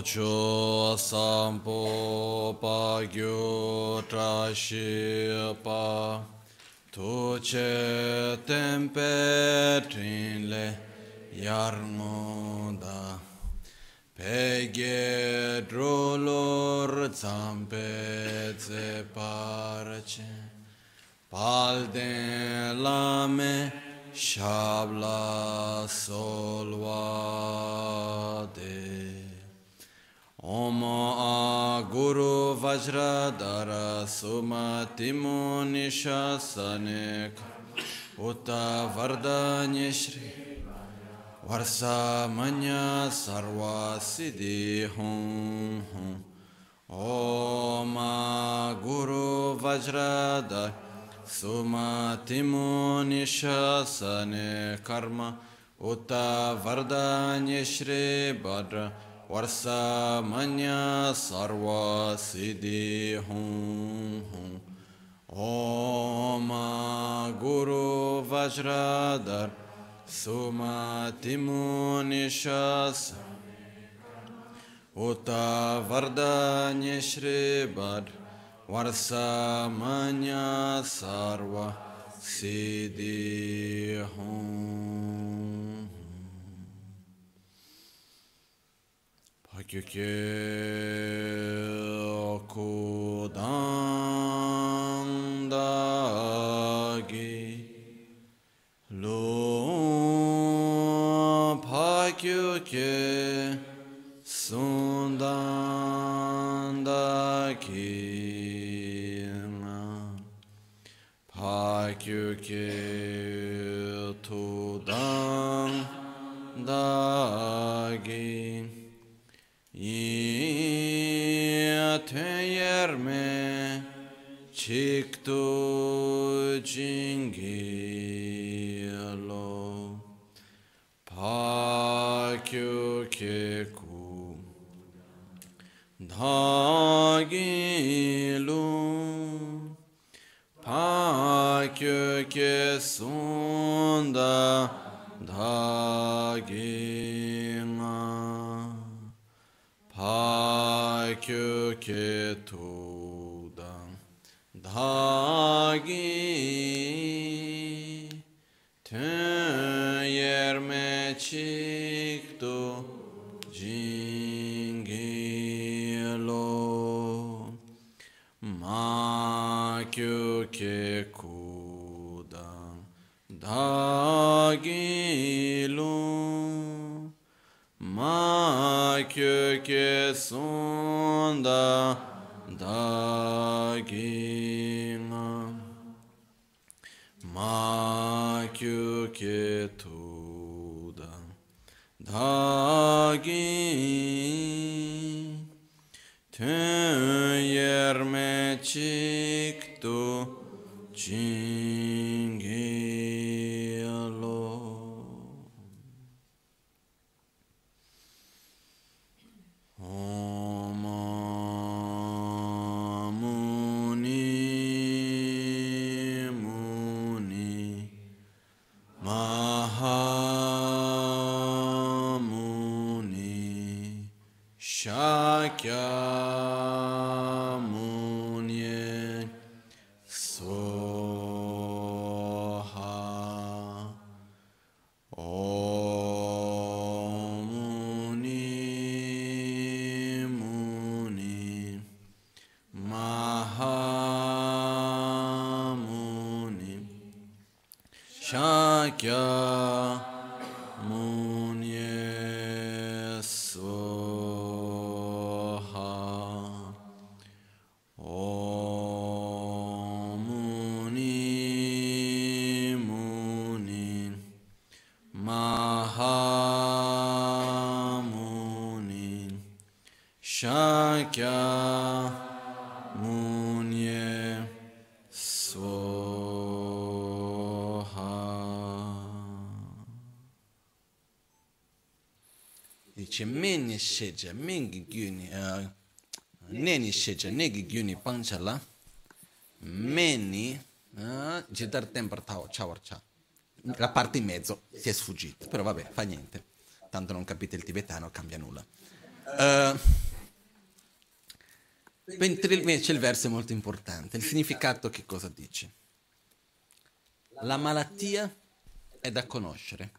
Locho sampo pa gyo trashi pa Tuce tempe trinle yarmoda. Peghe drolor zampe ze parce Palde lame shabla solvade. Om A Guru Vajradhara Sumatimo Nishasane Uta Vardanya Shri Varsa Manya Sarva Siddhi Hum Hum. Om A Guru Vajradhara Sumatimo Nishasane Karma Uta Vardanya Shri Siddhi Hum Hum Om Guru Vajradhar Sumatimu Nishas Uta Vardanya Shri Bhadra Varsa Manya Sarva Siddhi Hum Pakyukye Okudandagi Lo Pakyukye Sundandagi Pakyukye Tudandagi Yateyerme çıktı cingilo Pakyu keku Dagilu Pakyu kesunda Dagina Pakyu ketudan Dagi Tön yerme çıktı Cingilo Makyu kekudan Dagilu Köke sonda dagina Ma köke tuda dagi sheja mingi gyuni uh, neni sheja negi gyuni panchala meni uh, jitar temper tao chawarcha la parte in mezzo si è sfuggita però vabbè fa niente tanto non capite il tibetano cambia nulla Uh, mentre invece il verso è molto importante. Il significato che cosa dice? La malattia è da conoscere,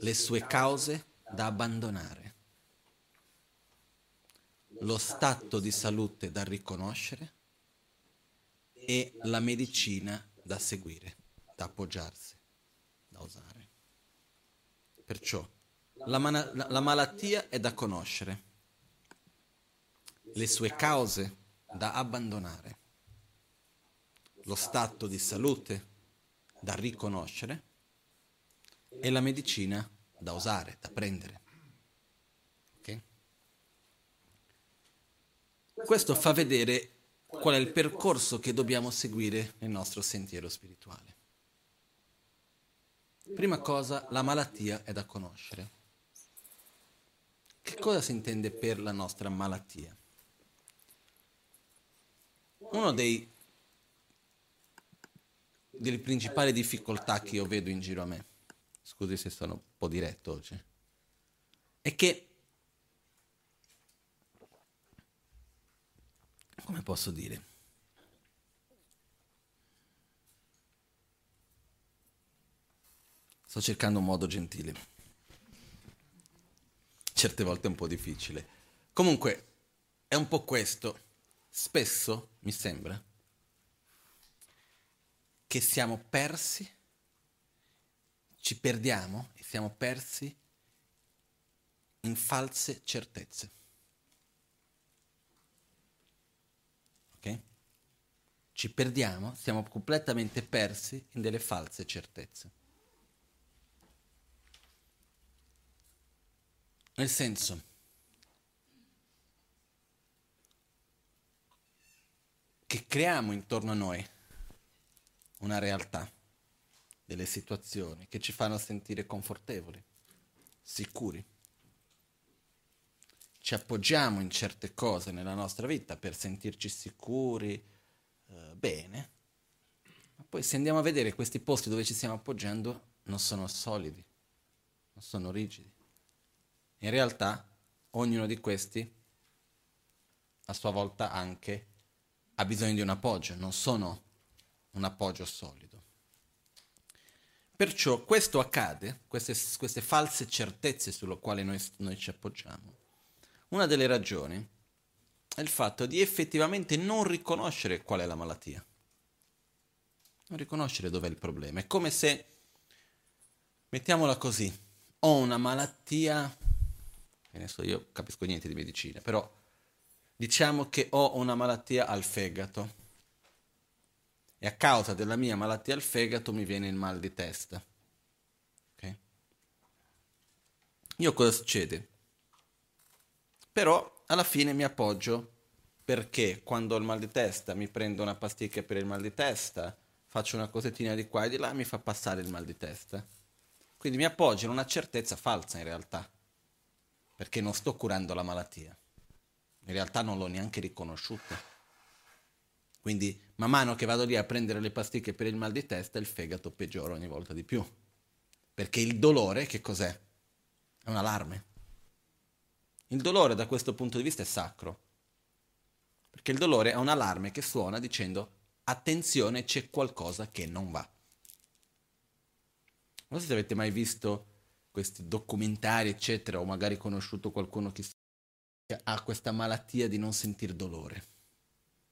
le sue cause da abbandonare, lo stato di salute da riconoscere e la medicina da seguire, da appoggiarsi, da usare. Perciò la, man- la malattia è da conoscere, le sue cause da abbandonare, lo stato di salute da riconoscere e la medicina da usare, da prendere. Okay? Questo fa vedere qual è il percorso che dobbiamo seguire nel nostro sentiero spirituale. Prima cosa, la malattia è da conoscere. Che cosa si intende per la nostra malattia? Uno dei delle principali difficoltà che io vedo in giro a me, scusi se sono un po' diretto oggi, è che, come posso dire, sto cercando un modo gentile, certe volte è un po' difficile. Comunque, è un po' questo, spesso mi sembra che siamo persi, ci perdiamo e siamo persi in false certezze. Ok? Ci perdiamo, siamo completamente persi in delle false certezze. Nel senso, che creiamo intorno a noi una realtà, delle situazioni che ci fanno sentire confortevoli, sicuri. Ci appoggiamo in certe cose nella nostra vita per sentirci sicuri, eh, bene, ma poi se andiamo a vedere questi posti dove ci stiamo appoggiando non sono solidi, non sono rigidi. In realtà ognuno di questi a sua volta anche ha bisogno di un appoggio, non sono un appoggio solido. Perciò questo accade, queste, queste false certezze sulle quali noi, noi ci appoggiamo. Una delle ragioni è il fatto di effettivamente non riconoscere qual è la malattia. Non riconoscere dov'è il problema. È come se, mettiamola così, ho una malattia, adesso io capisco niente di medicina, però diciamo che ho una malattia al fegato e a causa della mia malattia al fegato mi viene il mal di testa. Ok? Io cosa succede? Però alla fine mi appoggio perché quando ho il mal di testa mi prendo una pasticca per il mal di testa, faccio una cosettina di qua e di là e mi fa passare il mal di testa. Quindi mi appoggio in una certezza falsa in realtà, perché non sto curando la malattia. In realtà non l'ho neanche riconosciuta. Quindi man mano che vado lì a prendere le pasticche per il mal di testa, il fegato peggiora ogni volta di più. Perché il dolore, che cos'è? È un allarme. Il dolore da questo punto di vista è sacro. Perché il dolore è un allarme che suona dicendo attenzione, c'è qualcosa che non va. Non so se avete mai visto questi documentari, eccetera, o magari conosciuto qualcuno che ha questa malattia di non sentire dolore.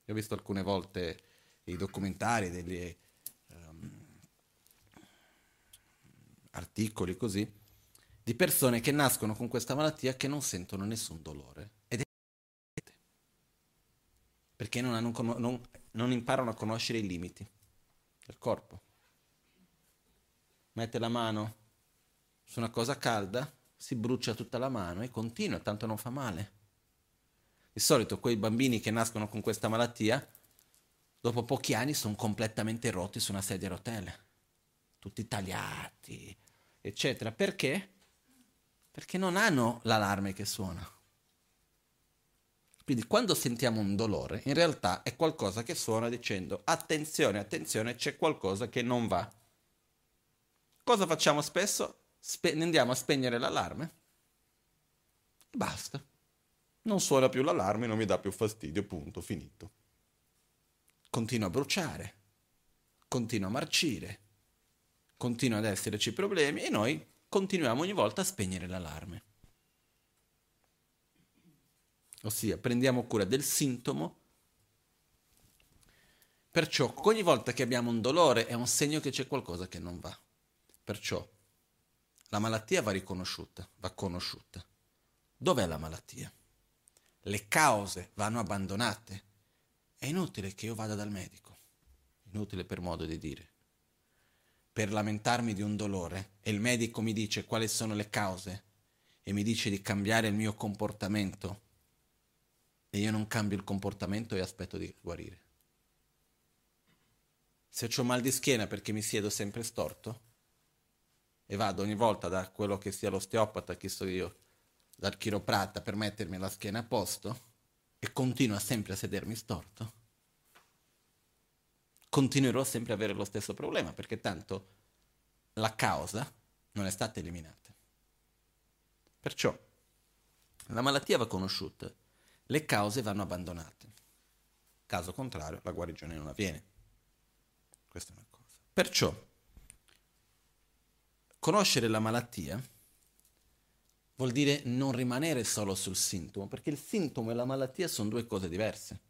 Io ho visto alcune volte i documentari, degli um, articoli così, di persone che nascono con questa malattia che non sentono nessun dolore. Ed è perché non, hanno, non, non imparano a conoscere i limiti del corpo. Mette la mano su una cosa calda, si brucia tutta la mano e continua, tanto non fa male. Di solito quei bambini che nascono con questa malattia, dopo pochi anni sono completamente rotti su una sedia a rotelle, tutti tagliati, eccetera. Perché? Perché non hanno l'allarme che suona. Quindi quando sentiamo un dolore, in realtà è qualcosa che suona dicendo attenzione, attenzione, c'è qualcosa che non va. Cosa facciamo spesso? Spe- andiamo a spegnere l'allarme Basta. Non suona più l'allarme, non mi dà più fastidio, punto, finito. Continua a bruciare, continua a marcire, continuano ad esserci problemi e noi continuiamo ogni volta a spegnere l'allarme. Ossia, prendiamo cura del sintomo. Perciò ogni volta che abbiamo un dolore è un segno che c'è qualcosa che non va. Perciò la malattia va riconosciuta, va conosciuta. Dov'è la malattia? Le cause vanno abbandonate. È inutile che io vada dal medico. Inutile per modo di dire per lamentarmi di un dolore e il medico mi dice quali sono le cause e mi dice di cambiare il mio comportamento e io non cambio il comportamento e aspetto di guarire. Se ho mal di schiena perché mi siedo sempre storto e vado ogni volta da quello che sia l'osteopata, chi so io, dal chiroprata per mettermi la schiena a posto e continuo sempre a sedermi storto, continuerò sempre ad avere lo stesso problema, perché tanto la causa non è stata eliminata. Perciò la malattia va conosciuta, le cause vanno abbandonate. Caso contrario, la guarigione non avviene. Questa è una cosa. Perciò, conoscere la malattia vuol dire non rimanere solo sul sintomo, perché il sintomo e la malattia sono due cose diverse.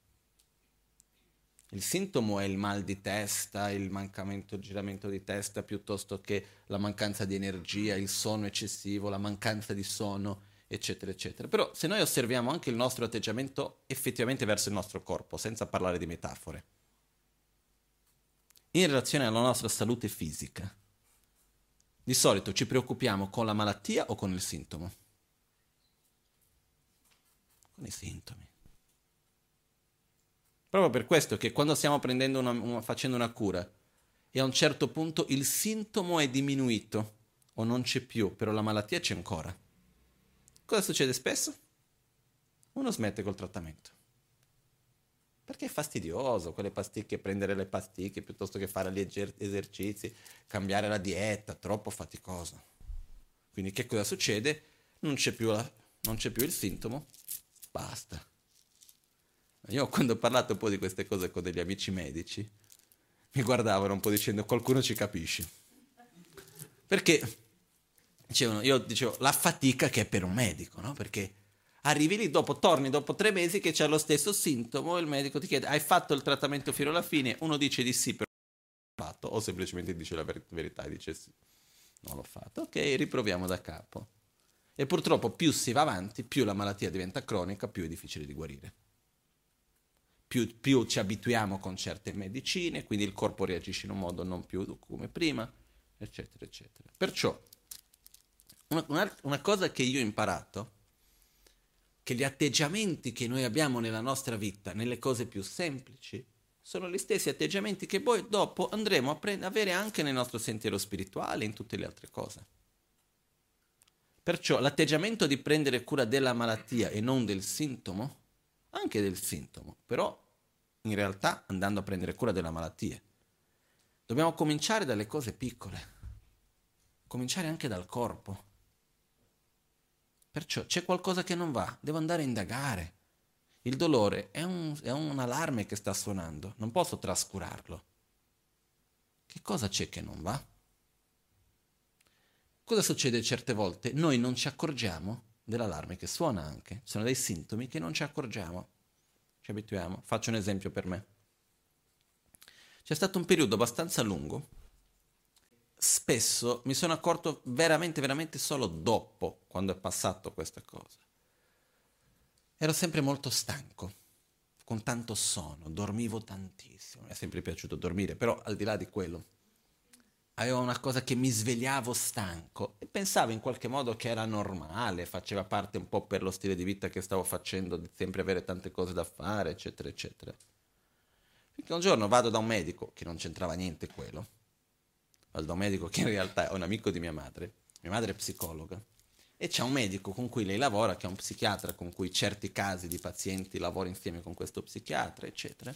Il sintomo è il mal di testa, il mancamento, il giramento di testa, piuttosto che la mancanza di energia, il sonno eccessivo, la mancanza di sonno, eccetera, eccetera. Però se noi osserviamo anche il nostro atteggiamento effettivamente verso il nostro corpo, senza parlare di metafore, in relazione alla nostra salute fisica, di solito ci preoccupiamo con la malattia o con il sintomo? Con i sintomi. Proprio per questo che quando stiamo una, una, facendo una cura e a un certo punto il sintomo è diminuito o non c'è più, però la malattia c'è ancora. Cosa succede spesso? Uno smette col trattamento. Perché è fastidioso quelle pasticche, prendere le pasticche piuttosto che fare gli esercizi, cambiare la dieta, troppo faticoso. Quindi che cosa succede? Non c'è più, la, non c'è più il sintomo, basta. Io quando ho parlato un po' di queste cose con degli amici medici, mi guardavano un po' dicendo qualcuno ci capisce. Perché dicevano, io dicevo la fatica che è per un medico, no? Perché arrivi lì, dopo torni dopo tre mesi che c'è lo stesso sintomo, il medico ti chiede hai fatto il trattamento fino alla fine, uno dice di sì, però non l'ho fatto, o semplicemente dice la ver- verità e dice sì, non l'ho fatto, ok, riproviamo da capo. E purtroppo più si va avanti, più la malattia diventa cronica, più è difficile di guarire più, più, ci abituiamo con certe medicine, quindi il corpo reagisce in un modo non più come prima, eccetera, eccetera. Perciò, una, una, una cosa che io ho imparato, che gli atteggiamenti che noi abbiamo nella nostra vita, nelle cose più semplici, sono gli stessi atteggiamenti che poi dopo andremo a pre- avere anche nel nostro sentiero spirituale, in tutte le altre cose. Perciò l'atteggiamento di prendere cura della malattia e non del sintomo anche del sintomo, però in realtà andando a prendere cura della malattia. Dobbiamo cominciare dalle cose piccole, cominciare anche dal corpo. Perciò c'è qualcosa che non va, devo andare a indagare. Il dolore è un, è un allarme che sta suonando, non posso trascurarlo. Che cosa c'è che non va? Cosa succede certe volte? Noi non ci accorgiamo dell'allarme che suona anche. Sono dei sintomi che non ci accorgiamo, ci abituiamo. Faccio un esempio per me. C'è stato un periodo abbastanza lungo. Spesso mi sono accorto veramente, veramente solo dopo, quando è passato questa cosa. Ero sempre molto stanco, con tanto sonno, dormivo tantissimo. Mi è sempre piaciuto dormire, però al di là di quello avevo una cosa che mi svegliavo stanco e pensavo in qualche modo che era normale, faceva parte un po' per lo stile di vita che stavo facendo, di sempre avere tante cose da fare, eccetera, eccetera. Finché un giorno vado da un medico, che non c'entrava niente quello, vado da un medico che in realtà è un amico di mia madre, mia madre è psicologa, e c'è un medico con cui lei lavora, che è un psichiatra con cui certi casi di pazienti lavora insieme con questo psichiatra, eccetera.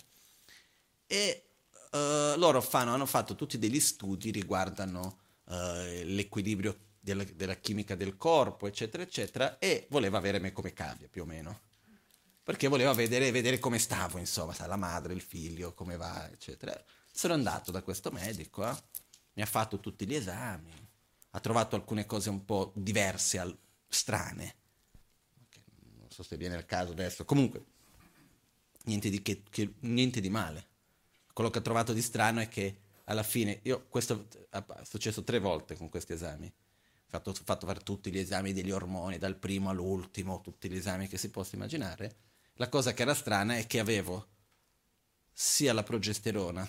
E uh, loro fanno, hanno fatto tutti degli studi riguardano uh, l'equilibrio della, della chimica del corpo, eccetera, eccetera, e voleva avere me come cavia, più o meno. Perché voleva vedere, vedere come stavo, insomma, la madre, il figlio, come va, eccetera. Sono andato da questo medico, eh? Mi ha fatto tutti gli esami, ha trovato alcune cose un po' diverse, al, strane. Non so se viene il caso adesso. Comunque, niente di, che, che, niente di male. Quello che ho trovato di strano è che alla fine, io questo è successo tre volte con questi esami. Ho fatto, fatto fare tutti gli esami degli ormoni, dal primo all'ultimo, tutti gli esami che si possa immaginare. La cosa che era strana è che avevo sia la progesterona,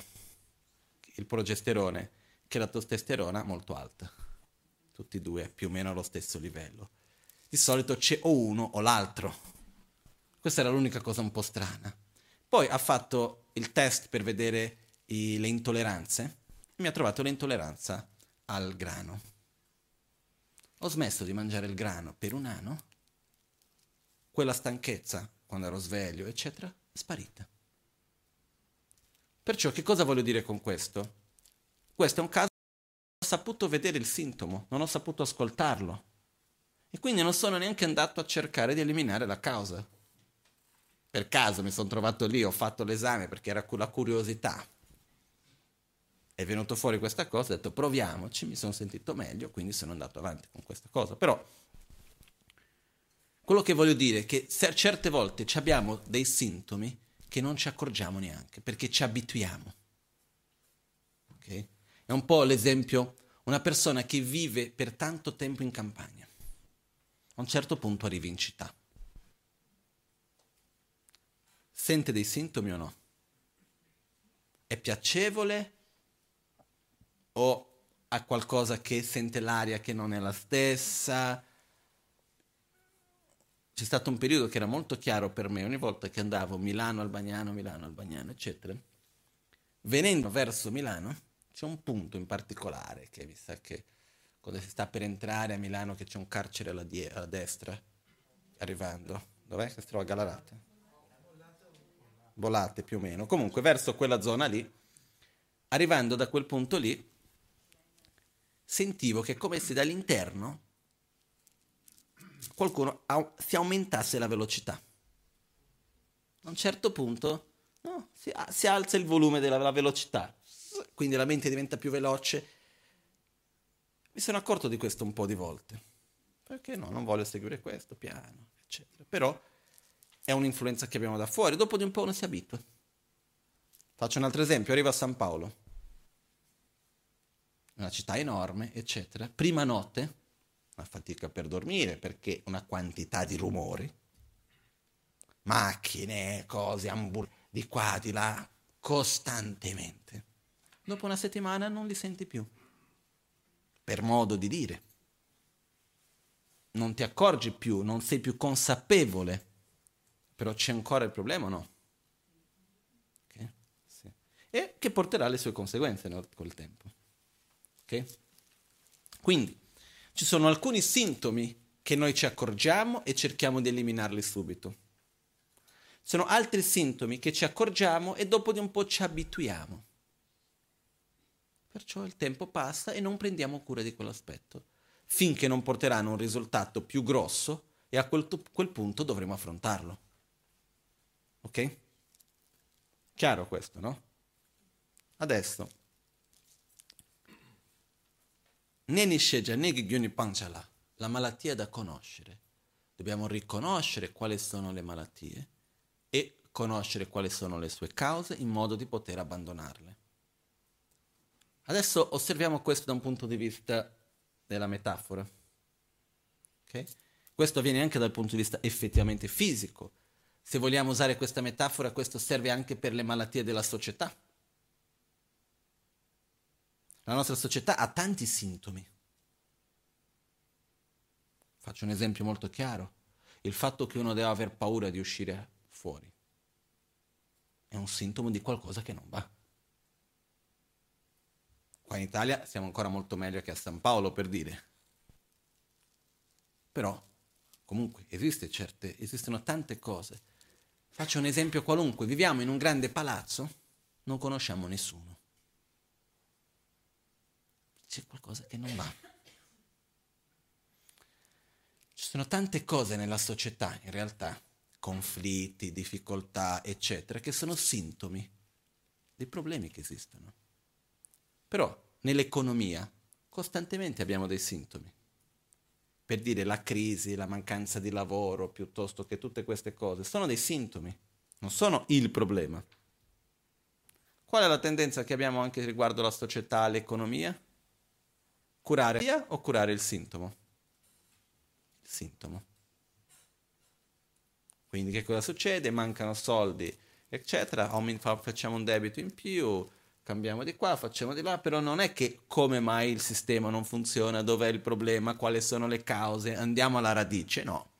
il progesterone, che la testosterona molto alta. Tutti e due più o meno allo stesso livello. Di solito c'è o uno o l'altro. Questa era l'unica cosa un po' strana. Poi ha fatto il test per vedere i, le intolleranze e mi ha trovato l'intolleranza al grano. Ho smesso di mangiare il grano per un anno, quella stanchezza quando ero sveglio, eccetera, è sparita. Perciò che cosa voglio dire con questo? Questo è un caso ho saputo vedere il sintomo, non ho saputo ascoltarlo. E quindi non sono neanche andato a cercare di eliminare la causa. Per caso mi sono trovato lì, ho fatto l'esame perché era la curiosità. È venuto fuori questa cosa, ho detto proviamoci, mi sono sentito meglio, quindi sono andato avanti con questa cosa. Però quello che voglio dire è che certe volte abbiamo dei sintomi che non ci accorgiamo neanche, perché ci abituiamo. Okay? È un po' l'esempio, una persona che vive per tanto tempo in campagna. A un certo punto arriva in città. Sente dei sintomi o no? È piacevole o ha qualcosa che sente l'aria che non è la stessa? C'è stato un periodo che era molto chiaro per me, ogni volta che andavo Milano, Albagnano, Milano, Albagnano, eccetera. Venendo verso Milano, c'è un punto in particolare che mi sa che quando si sta per entrare a Milano che c'è un carcere alla, die- alla destra, arrivando. Dov'è che si trova Galarate? Volate più o meno. Comunque verso quella zona lì, arrivando da quel punto lì, sentivo che come se dall'interno qualcuno au- si aumentasse la velocità. A un certo punto no, si, si, alza il volume della velocità, quindi la mente diventa più veloce. Mi sono accorto di questo un po' di volte. Perché no, non voglio seguire questo piano, eccetera. Però è un'influenza che abbiamo da fuori, dopo di un po' uno si abitua. Faccio un altro esempio, arrivo a San Paolo, una città enorme, eccetera. Prima notte, una fatica per dormire perché una quantità di rumori, macchine, cose, hamburger, di qua, di là, costantemente. Dopo una settimana non li senti più, per modo di dire. Non ti accorgi più, non sei più consapevole, però c'è ancora il problema o no? Okay? Sì. E che porterà le sue conseguenze no, col tempo. Okay? Quindi, ci sono alcuni sintomi che noi ci accorgiamo e cerchiamo di eliminarli subito. Sono altri sintomi che ci accorgiamo e dopo di un po' ci abituiamo. Perciò il tempo passa e non prendiamo cura di quell'aspetto, finché non porteranno un risultato più grosso e a quel, quel punto dovremo affrontarlo. Ok? Chiaro questo, no? Adesso Neni Sheja Negi Gyuni Panchala, la malattia da conoscere. Dobbiamo riconoscere quali sono le malattie e conoscere quali sono le sue cause in modo di poter abbandonarle. Adesso osserviamo questo da un punto di vista della metafora. Okay? Questo avviene anche dal punto di vista effettivamente fisico. Se vogliamo usare questa metafora, questo serve anche per le malattie della società. La nostra società ha tanti sintomi. Faccio un esempio molto chiaro. Il fatto che uno deve aver paura di uscire fuori è un sintomo di qualcosa che non va. Qua in Italia siamo ancora molto meglio che a San Paolo per dire. Però, comunque, esiste certe, esistono tante cose. Faccio un esempio qualunque. Viviamo in un grande palazzo, non conosciamo nessuno c'è qualcosa che non va. sono tante cose nella società, in realtà, conflitti, difficoltà, eccetera, che sono sintomi dei problemi che esistono. Però nell'economia costantemente abbiamo dei sintomi. Per dire la crisi, la mancanza di lavoro, piuttosto che tutte queste cose, sono dei sintomi, non sono il problema. Qual è la tendenza che abbiamo anche riguardo la società, l'economia? Curare via o curare il sintomo? Il sintomo. Quindi che cosa succede? Mancano soldi, eccetera, facciamo un debito in più, cambiamo di qua, facciamo di là, però non è che come mai il sistema non funziona, dov'è il problema, quali sono le cause, andiamo alla radice, no.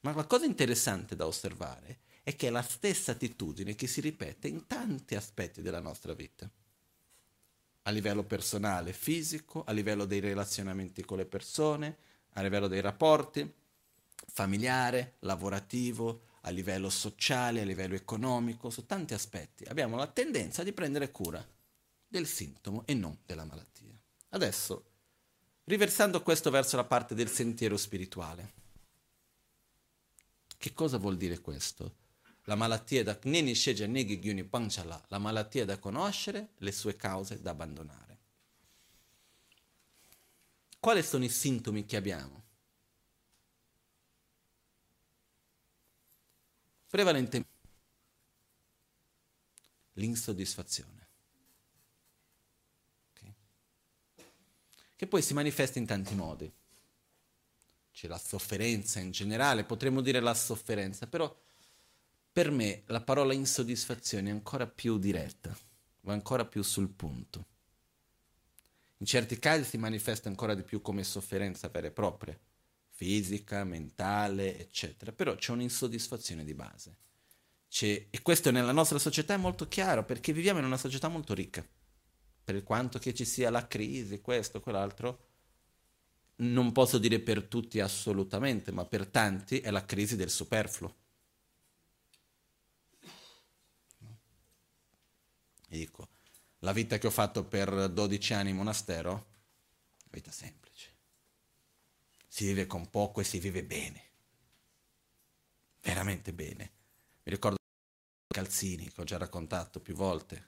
Ma la cosa interessante da osservare è che è la stessa attitudine che si ripete in tanti aspetti della nostra vita. A livello personale, fisico, a livello dei relazionamenti con le persone, a livello dei rapporti, familiare, lavorativo, a livello sociale, a livello economico, su tanti aspetti. Abbiamo la tendenza di prendere cura del sintomo e non della malattia. Adesso, riversando questo verso la parte del sentiero spirituale. Che cosa vuol dire questo? La malattia da la malattia da conoscere, le sue cause da abbandonare. Quali sono i sintomi che abbiamo? Prevalentemente l'insoddisfazione, okay? che poi si manifesta in tanti modi. C'è la sofferenza in generale, potremmo dire la sofferenza, però per me la parola insoddisfazione è ancora più diretta, va ancora più sul punto. In certi casi si manifesta ancora di più come sofferenza vera e propria fisica, mentale, eccetera, però c'è un'insoddisfazione di base. C'è, e questo nella nostra società è molto chiaro perché viviamo in una società molto ricca. Per quanto che ci sia la crisi, questo, quell'altro, non posso dire per tutti assolutamente, ma per tanti è la crisi del superfluo. E dico, la vita che ho fatto per 12 anni in monastero, vita semplice si vive con poco e si vive bene. Veramente bene. Mi ricordo calzini che ho già raccontato più volte.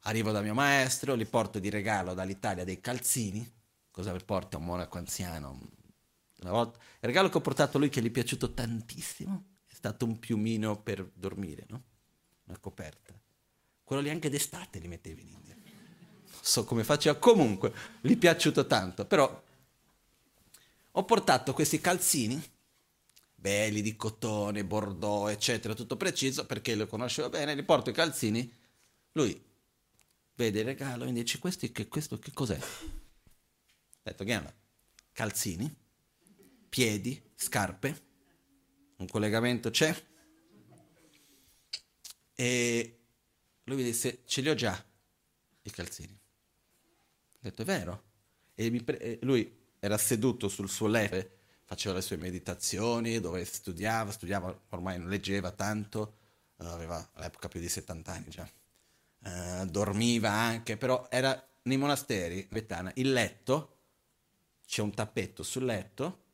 Arrivo da mio maestro, gli porto di regalo dall'Italia dei calzini. Cosa per porta un monaco anziano? Una volta, il regalo che ho portato a lui che gli è piaciuto tantissimo è stato un piumino per dormire, no? Una coperta. Quello lì anche d'estate li mettevi in India. Non so come faceva, comunque gli è piaciuto tanto, però ho portato questi calzini, belli di cotone, bordeaux, eccetera, tutto preciso, perché lo conoscevo bene, li porto i calzini, lui vede il regalo e mi dice, Questi, che, questo che cos'è? Ho detto, chiama, calzini, piedi, scarpe, un collegamento c'è, e lui mi disse, ce li ho già, i calzini. Ho detto, è vero? E pre- lui era seduto sul suo letto, faceva le sue meditazioni, dove studiava, studiava, ormai non leggeva tanto, eh, aveva all'epoca più di 70 anni già, uh, dormiva anche, però era nei monasteri, Betana, il letto, c'è un tappetto sul letto,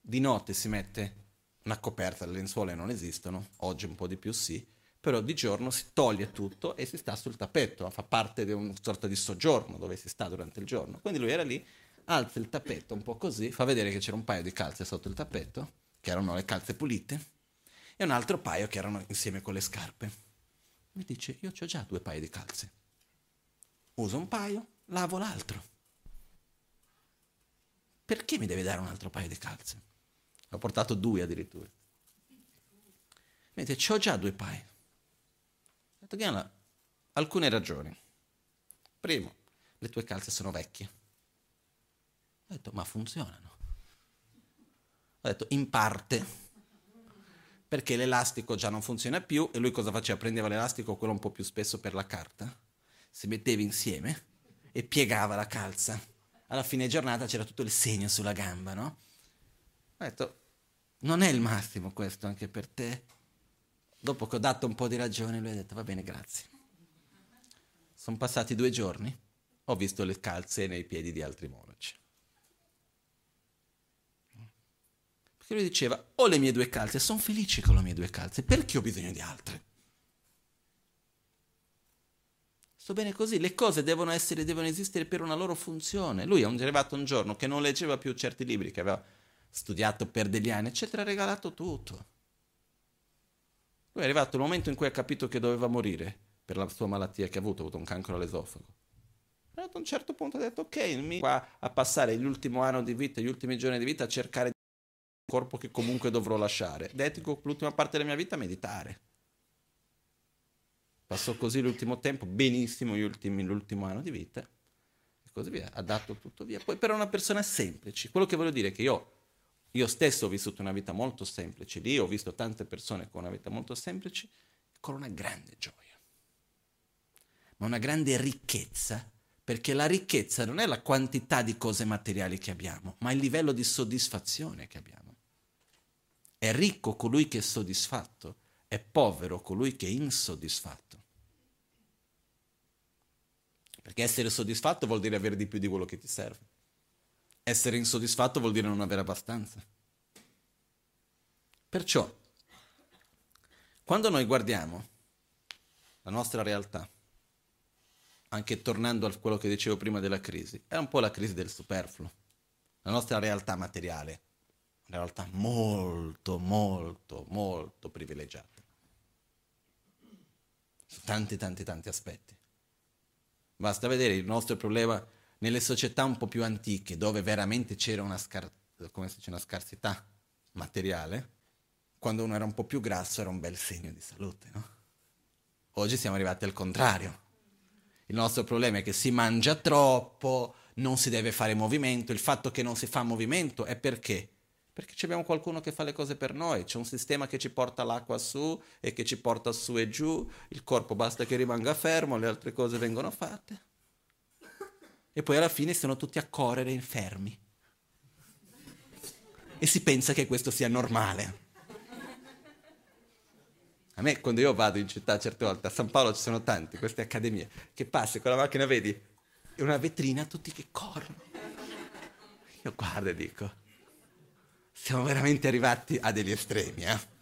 di notte si mette una coperta, le lenzuola non esistono, oggi un po' di più sì, però di giorno si toglie tutto e si sta sul tappetto, fa parte di una sorta di soggiorno dove si sta durante il giorno. Quindi lui era lì alza il tappeto un po' così, fa vedere che c'era un paio di calze sotto il tappeto, che erano le calze pulite, e un altro paio che erano insieme con le scarpe. Mi dice, io ho già due paio di calze. Uso un paio, lavo l'altro. Perché mi deve dare un altro paio di calze? Ho portato due addirittura. Mi dice, ho già due paio. Ho detto, Ghiana, alcune ragioni. Primo, le tue calze sono vecchie. Ho detto, ma funzionano. Ho detto, in parte, perché l'elastico già non funziona più e lui cosa faceva? Prendeva l'elastico, quello un po' più spesso per la carta, si metteva insieme e piegava la calza. Alla fine giornata c'era tutto il segno sulla gamba, no? Ho detto, non è il massimo questo anche per te? Dopo che ho dato un po' di ragione, lui ha detto, va bene, grazie. Sono passati due giorni, ho visto le calze nei piedi di altri monaci. Perché lui diceva, ho le mie due calze, sono felice con le mie due calze, perché ho bisogno di altre? Sto bene così, le cose devono, essere, devono esistere per una loro funzione. Lui è arrivato un giorno che non leggeva più certi libri che aveva studiato per degli anni, eccetera, ha regalato tutto. Lui è arrivato il momento in cui ha capito che doveva morire per la sua malattia che ha avuto, ha avuto un cancro all'esofago. Ad un certo punto ha detto, ok, mi qua a passare l'ultimo anno di vita, gli ultimi giorni di vita a cercare di corpo che comunque dovrò lasciare. Dedico l'ultima parte della mia vita a meditare. Passò così l'ultimo tempo, benissimo ultimi, l'ultimo anno di vita, e così via. Ha dato tutto via. Poi per una persona semplice, quello che voglio dire è che io io stesso ho vissuto una vita molto semplice, lì ho visto tante persone con una vita molto semplice, con una grande gioia, ma una grande ricchezza, perché la ricchezza non è la quantità di cose materiali che abbiamo, ma il livello di soddisfazione che abbiamo. È ricco colui che è soddisfatto, è povero colui che è insoddisfatto. Perché essere soddisfatto vuol dire avere di più di quello che ti serve. Essere insoddisfatto vuol dire non avere abbastanza. Perciò, quando noi guardiamo la nostra realtà, anche tornando a quello che dicevo prima della crisi, è un po' la crisi del superfluo. La nostra realtà materiale, una realtà molto, molto, molto privilegiata. Su tanti, tanti, tanti aspetti. Basta vedere il nostro problema nelle società un po' più antiche, dove veramente c'era una, scar- una scarsità materiale, quando uno era un po' più grasso era un bel segno di salute, no? Oggi siamo arrivati al contrario. Il nostro problema è che si mangia troppo, non si deve fare movimento. Il fatto che non si fa movimento è perché? Perché abbiamo qualcuno che fa le cose per noi, c'è un sistema che ci porta l'acqua su e che ci porta su e giù, il corpo basta che rimanga fermo, le altre cose vengono fatte e poi alla fine sono tutti a correre infermi. E si pensa che questo sia normale. A me quando io vado in città certe volte, a San Paolo ci sono tanti, queste accademie, che passi con la macchina, vedi, è una vetrina, tutti che corrono. Io guardo e dico, siamo veramente arrivati a degli estremi, eh?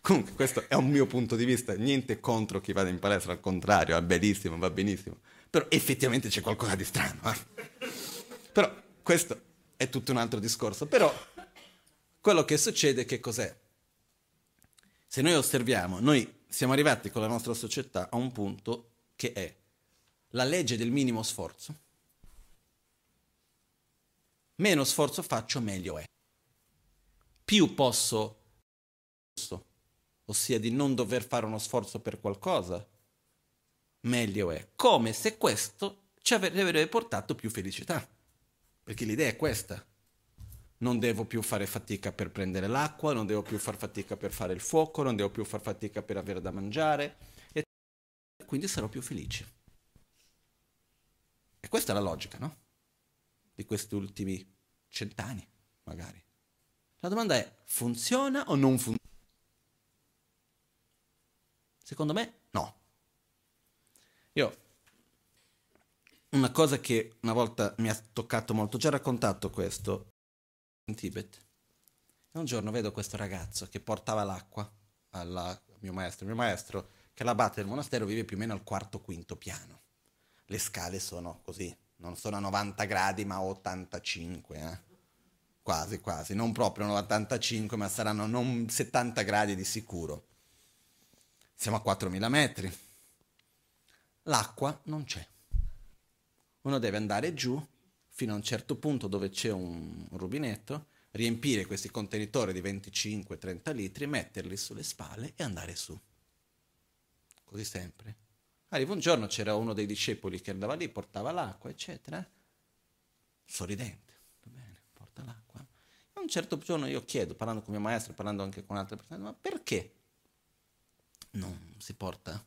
Comunque questo è un mio punto di vista, niente contro chi va in palestra, al contrario, è bellissimo, va benissimo. Però effettivamente c'è qualcosa di strano. Eh? Però questo è tutto un altro discorso. Però quello che succede che cos'è? Se noi osserviamo, noi siamo arrivati con la nostra società a un punto che è la legge del minimo sforzo. Meno sforzo faccio, meglio è. Più posso, ossia di non dover fare uno sforzo per qualcosa, meglio è. Come se questo ci avrebbe portato più felicità. Perché l'idea è questa. Non devo più fare fatica per prendere l'acqua, non devo più fare fatica per fare il fuoco, non devo più fare fatica per avere da mangiare, e quindi sarò più felice. E questa è la logica, no? Di questi ultimi cent'anni, magari. La domanda è, funziona o non funziona? Secondo me no. Io, una cosa che una volta mi ha toccato molto, ho già raccontato questo in Tibet. E un giorno vedo questo ragazzo che portava l'acqua al mio maestro. Il mio maestro, che è l'abate del monastero, vive più o meno al quarto quinto piano. Le scale sono così, non sono a 90 gradi ma a 85, eh? quasi quasi, non proprio 85 ma saranno non 70 gradi di sicuro. Siamo a 4.000 metri l'acqua non c'è. Uno deve andare giù fino a un certo punto dove c'è un rubinetto, riempire questi contenitori di 25-30 litri, metterli sulle spalle e andare su. Così sempre. Arriva un giorno, c'era uno dei discepoli che andava lì, portava l'acqua, eccetera. Sorridente. Bene, porta l'acqua. A un certo giorno io chiedo, parlando con mio maestro, parlando anche con altre persone, ma perché non si porta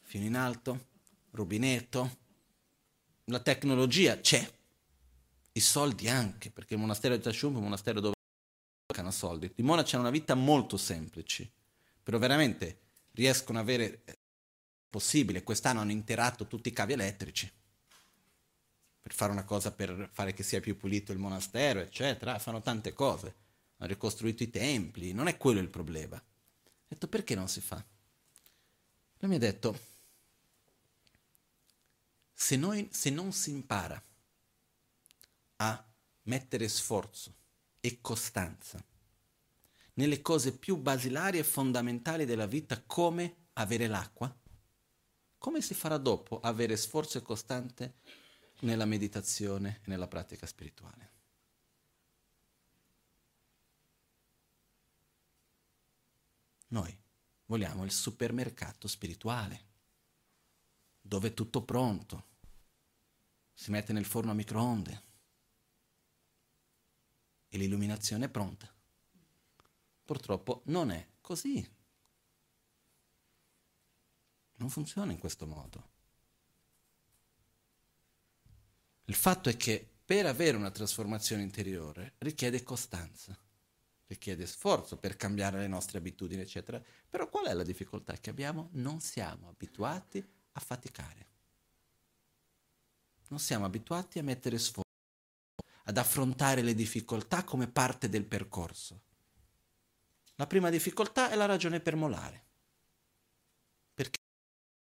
fino in alto, rubinetto. La tecnologia c'è, i soldi anche, perché il monastero di Tashum è un monastero dove mancano soldi. I monaci hanno una vita molto semplice, però veramente riescono ad avere possibile. Quest'anno hanno interato tutti i cavi elettrici. per fare una cosa per fare che sia più pulito il monastero, eccetera, fanno tante cose, hanno ricostruito i templi, non è quello il problema. Ho detto perché non si fa? Lui mi ha detto, se, noi, se non si impara a mettere sforzo e costanza nelle cose più basilari e fondamentali della vita come avere l'acqua, come si farà dopo avere sforzo e costante nella meditazione e nella pratica spirituale? Noi vogliamo il supermercato spirituale, dove è tutto pronto, si mette nel forno a microonde e l'illuminazione è pronta. Purtroppo non è così. Non funziona in questo modo. Il fatto è che per avere una trasformazione interiore richiede costanza, richiede sforzo per cambiare le nostre abitudini, eccetera. Però qual è la difficoltà che abbiamo? Non siamo abituati a faticare. Non siamo abituati a mettere sforzo, ad affrontare le difficoltà come parte del percorso. La prima difficoltà è la ragione per molare,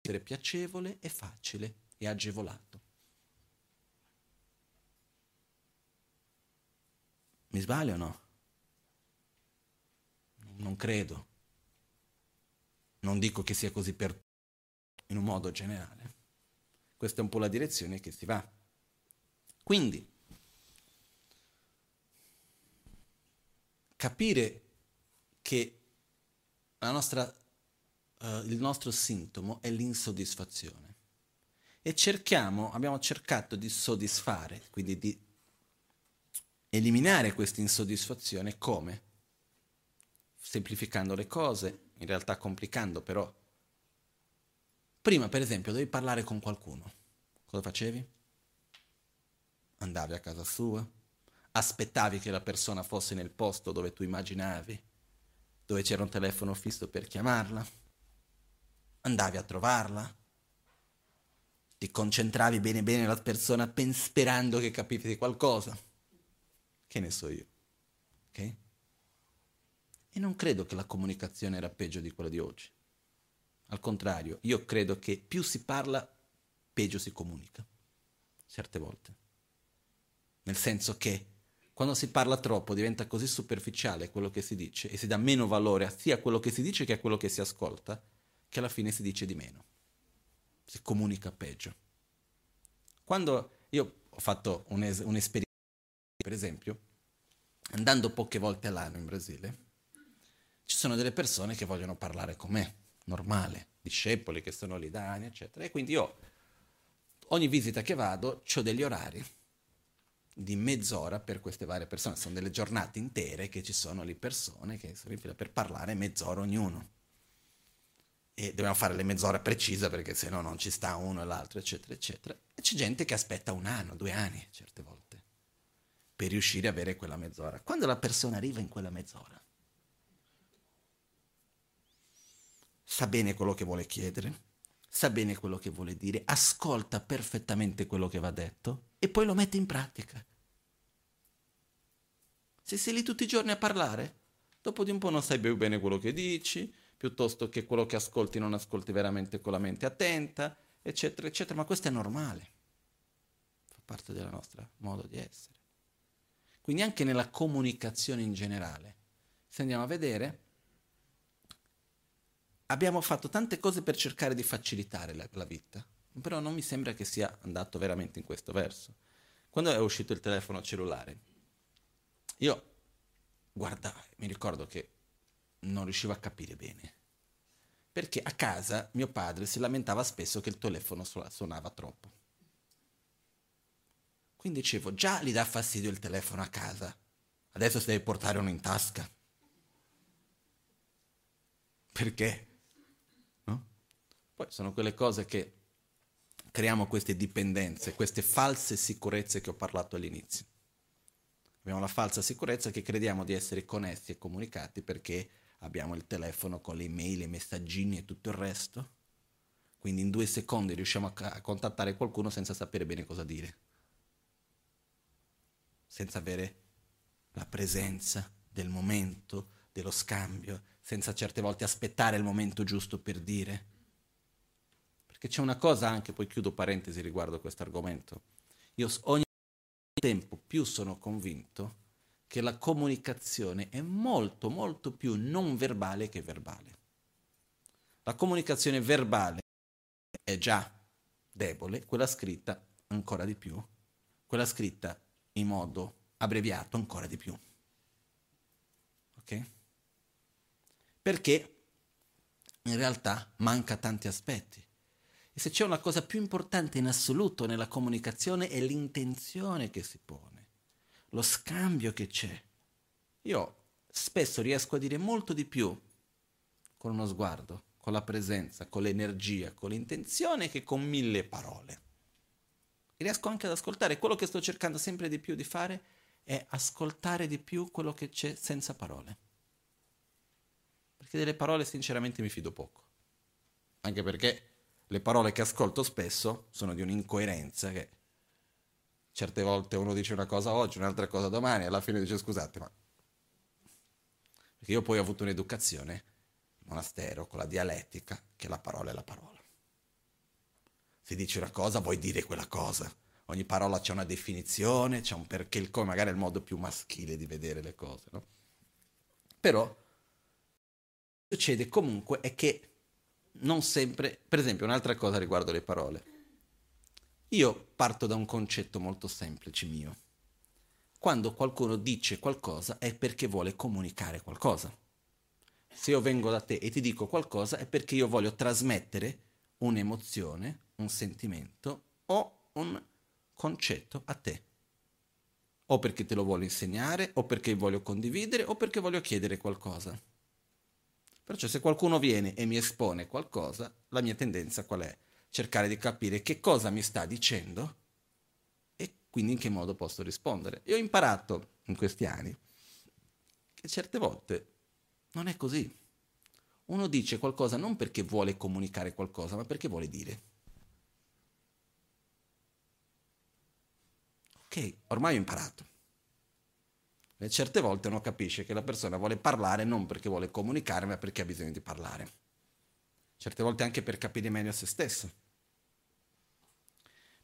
essere piacevole e facile e agevolato. Mi sbaglio o no? Non credo. Non dico che sia così per in un modo generale. Questa è un po' la direzione che si va. Quindi, capire che nostra, uh, il nostro sintomo è l'insoddisfazione. E cerchiamo, abbiamo cercato di soddisfare, quindi di eliminare questa insoddisfazione come? Semplificando le cose, in realtà complicando però. Prima, per esempio, devi parlare con qualcuno. Cosa facevi? Andavi a casa sua, aspettavi che la persona fosse nel posto dove tu immaginavi, dove c'era un telefono fisso per chiamarla, andavi a trovarla, ti concentravi bene bene nella persona sperando che capivi qualcosa. Che ne so io. Ok? E non credo che la comunicazione era peggio di quella di oggi. Al contrario, io credo che più si parla, peggio si comunica. Certe volte. Nel senso che quando si parla troppo diventa così superficiale quello che si dice e si dà meno valore sia a quello che si dice che a quello che si ascolta, che alla fine si dice di meno. Si comunica peggio. Quando io ho fatto un'es- un'esperienza, per esempio, andando poche volte all'anno in Brasile, ci sono delle persone che vogliono parlare con me, normale, discepoli che sono lì da anni, eccetera. E quindi io, ogni visita che vado, ho degli orari di mezz'ora per queste varie persone. Sono delle giornate intere che ci sono lì persone che sono in fila per parlare mezz'ora ognuno. E dobbiamo fare le mezz'ore precise perché se no non ci sta uno e l'altro, eccetera, eccetera. E c'è gente che aspetta un anno, due anni, certe volte, per riuscire a avere quella mezz'ora. Quando la persona arriva in quella mezz'ora, sa bene quello che vuole chiedere, sa bene quello che vuole dire, ascolta perfettamente quello che va detto e poi lo mette in pratica. Se sei lì tutti i giorni a parlare, dopo di un po' non sai più bene quello che dici, piuttosto che quello che ascolti non ascolti veramente con la mente attenta, eccetera, eccetera, ma questo è normale, fa parte del nostro modo di essere. Quindi anche nella comunicazione in generale, se andiamo a vedere, abbiamo fatto tante cose per cercare di facilitare la, la, vita, però non mi sembra che sia andato veramente in questo verso. Quando è uscito il telefono cellulare, io guardavo, mi ricordo che non riuscivo a capire bene, perché a casa mio padre si lamentava spesso che il telefono suonava troppo. Quindi dicevo, già gli dà fastidio il telefono a casa, adesso si deve portare uno in tasca. Perché? Poi sono quelle cose che creiamo queste dipendenze, queste false sicurezze che ho parlato all'inizio. Abbiamo la falsa sicurezza che crediamo di essere connessi e comunicati perché abbiamo il telefono con le email, i messaggini e tutto il resto. Quindi in due secondi riusciamo a, contattare qualcuno senza sapere bene cosa dire. senza avere la presenza del momento, dello scambio, senza certe volte aspettare il momento giusto per dire. Perché c'è una cosa anche, poi chiudo parentesi riguardo questo argomento. Io ogni tempo più sono convinto che la comunicazione è molto, molto più non verbale che verbale. La comunicazione verbale è già debole, quella scritta ancora di più, quella scritta in modo abbreviato ancora di più. Ok? Perché in realtà manca tanti aspetti. E se c'è una cosa più importante in assoluto nella comunicazione è l'intenzione che si pone, lo scambio che c'è. Io spesso riesco a dire molto di più con uno sguardo, con la presenza, con l'energia, con l'intenzione che con mille parole. riesco anche ad ascoltare. Quello che sto cercando sempre di più di fare è ascoltare di più quello che c'è senza parole. Perché delle parole sinceramente mi fido poco. Anche perché le parole che ascolto spesso sono di un'incoerenza che certe volte uno dice una cosa oggi, un'altra cosa domani, alla fine dice scusate, ma... Perché io poi ho avuto un'educazione, monastero, con la dialettica, che la parola è la parola. Se dici una cosa, vuoi dire quella cosa. Ogni parola c'è una definizione, c'è un perché, il come, magari è il modo più maschile di vedere le cose, no? Però succede comunque è che non sempre, per esempio un'altra cosa riguardo le parole. Io parto da un concetto molto semplice mio. Quando qualcuno dice qualcosa è perché vuole comunicare qualcosa. Se io vengo da te e ti dico qualcosa è perché io voglio trasmettere un'emozione, un sentimento o un concetto a te. O perché te lo voglio insegnare, o perché voglio condividere, o perché voglio chiedere qualcosa. Perciò se qualcuno viene e mi espone qualcosa, la mia tendenza qual è? Cercare di capire che cosa mi sta dicendo e quindi in che modo posso rispondere. E ho imparato in questi anni che certe volte non è così. Uno dice qualcosa non perché vuole comunicare qualcosa, ma perché vuole dire. Ok, ormai ho imparato. E certe volte uno capisce che la persona vuole parlare non perché vuole comunicare, ma perché ha bisogno di parlare. Certe volte anche per capire meglio se stesso.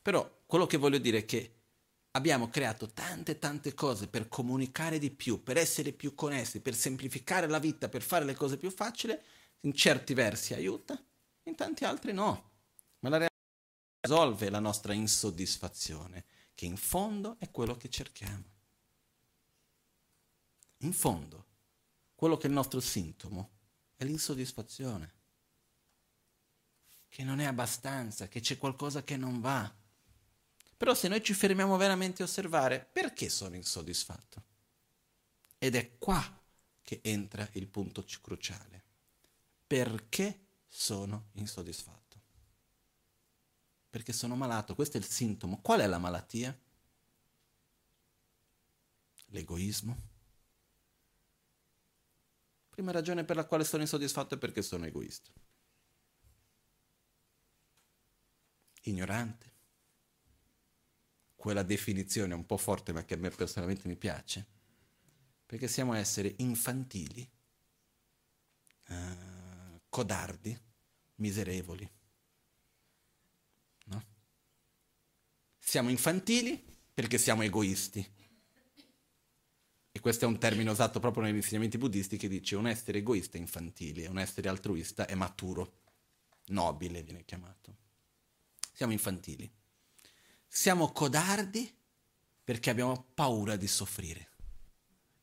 Però quello che voglio dire è che abbiamo creato tante tante cose per comunicare di più, per essere più connessi, per semplificare la vita, per fare le cose più facili, in certi versi aiuta, in tanti altri no. Ma la realtà risolve la nostra insoddisfazione, che in fondo è quello che cerchiamo in fondo, quello che è il nostro sintomo è l'insoddisfazione, che non è abbastanza, che c'è qualcosa che non va. Però se noi ci fermiamo veramente a osservare, perché sono insoddisfatto? Ed è qua che entra il punto cruciale. Perché sono insoddisfatto? Perché sono malato, questo è il sintomo. Qual è la malattia? L'egoismo Prima ragione per la quale sono insoddisfatto è perché sono egoista. Ignorante. Quella definizione un po' forte ma che a me personalmente mi piace. Perché siamo esseri infantili, uh, codardi, miserevoli. No? Siamo infantili perché siamo egoisti e questo è un termine usato proprio negli insegnamenti buddisti che dice un essere egoista è infantile, un essere altruista è maturo, nobile viene chiamato. Siamo infantili. Siamo codardi perché abbiamo paura di soffrire.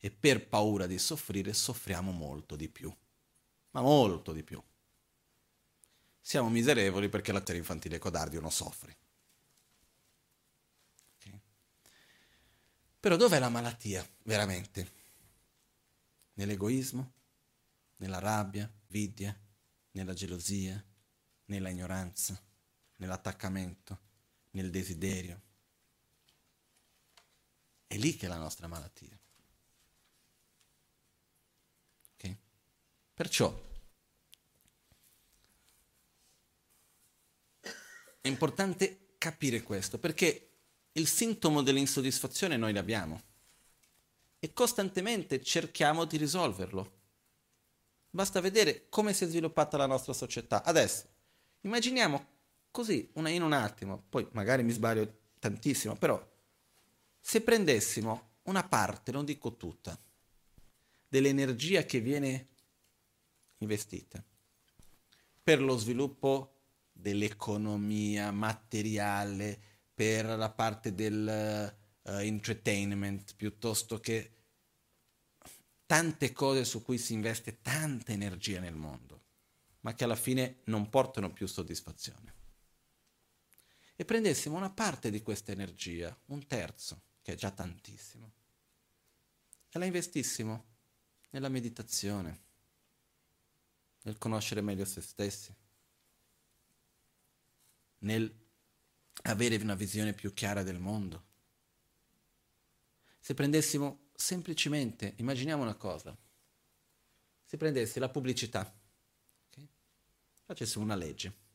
E per paura di soffrire soffriamo molto di più. Ma molto di più. Siamo miserevoli perché l'essere infantile codardi uno soffre. Però dov'è la malattia veramente? Nell'egoismo? Nella rabbia, vidia, nella gelosia, nella ignoranza, nell'attaccamento, nel desiderio. È lì che è la nostra malattia. Okay? Perciò è importante capire questo, perché il sintomo dell'insoddisfazione noi l'abbiamo. e costantemente cerchiamo di risolverlo. Basta vedere come si è sviluppata la nostra società. Adesso, immaginiamo così, in un attimo, poi magari mi sbaglio tantissimo, però se prendessimo una parte, non dico tutta, dell'energia che viene investita per lo sviluppo dell'economia materiale, per la parte del uh, entertainment, piuttosto che tante cose su cui si investe tanta energia nel mondo, ma che alla fine non portano più soddisfazione. E prendessimo una parte di questa energia, un terzo, che è già tantissimo, e la investissimo nella meditazione, nel conoscere meglio se stessi, nel avere una visione più chiara del mondo. Se prendessimo semplicemente, immaginiamo una cosa, se prendessi la pubblicità, okay? facessimo una legge,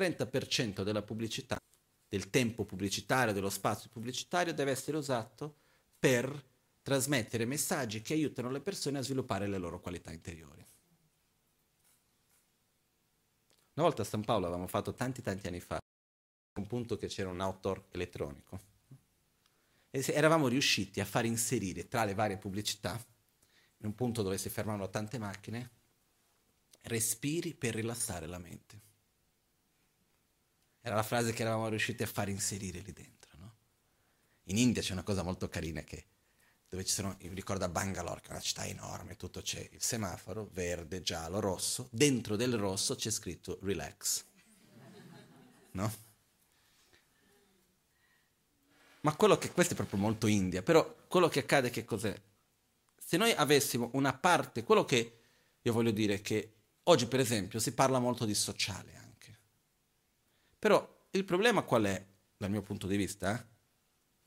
30% della pubblicità, del tempo pubblicitario, dello spazio pubblicitario deve essere usato per trasmettere messaggi che aiutano le persone a sviluppare le loro qualità interiori. Una volta a San Paolo avevamo fatto tanti tanti anni fa, un punto che c'era un outdoor elettronico, e eravamo riusciti a far inserire tra le varie pubblicità, in un punto dove si fermavano tante macchine, respiri per rilassare la mente. Era la frase che eravamo riusciti a far inserire lì dentro. No? In India c'è una cosa molto carina che dove ci sono, mi ricordo a Bangalore, che è una città enorme, tutto c'è il semaforo, verde, giallo, rosso, dentro del rosso c'è scritto relax. No? Ma quello che, questo è proprio molto India, però quello che accade che cos'è? Se noi avessimo una parte, quello che io voglio dire che oggi per esempio si parla molto di sociale anche, però il problema qual è, dal mio punto di vista?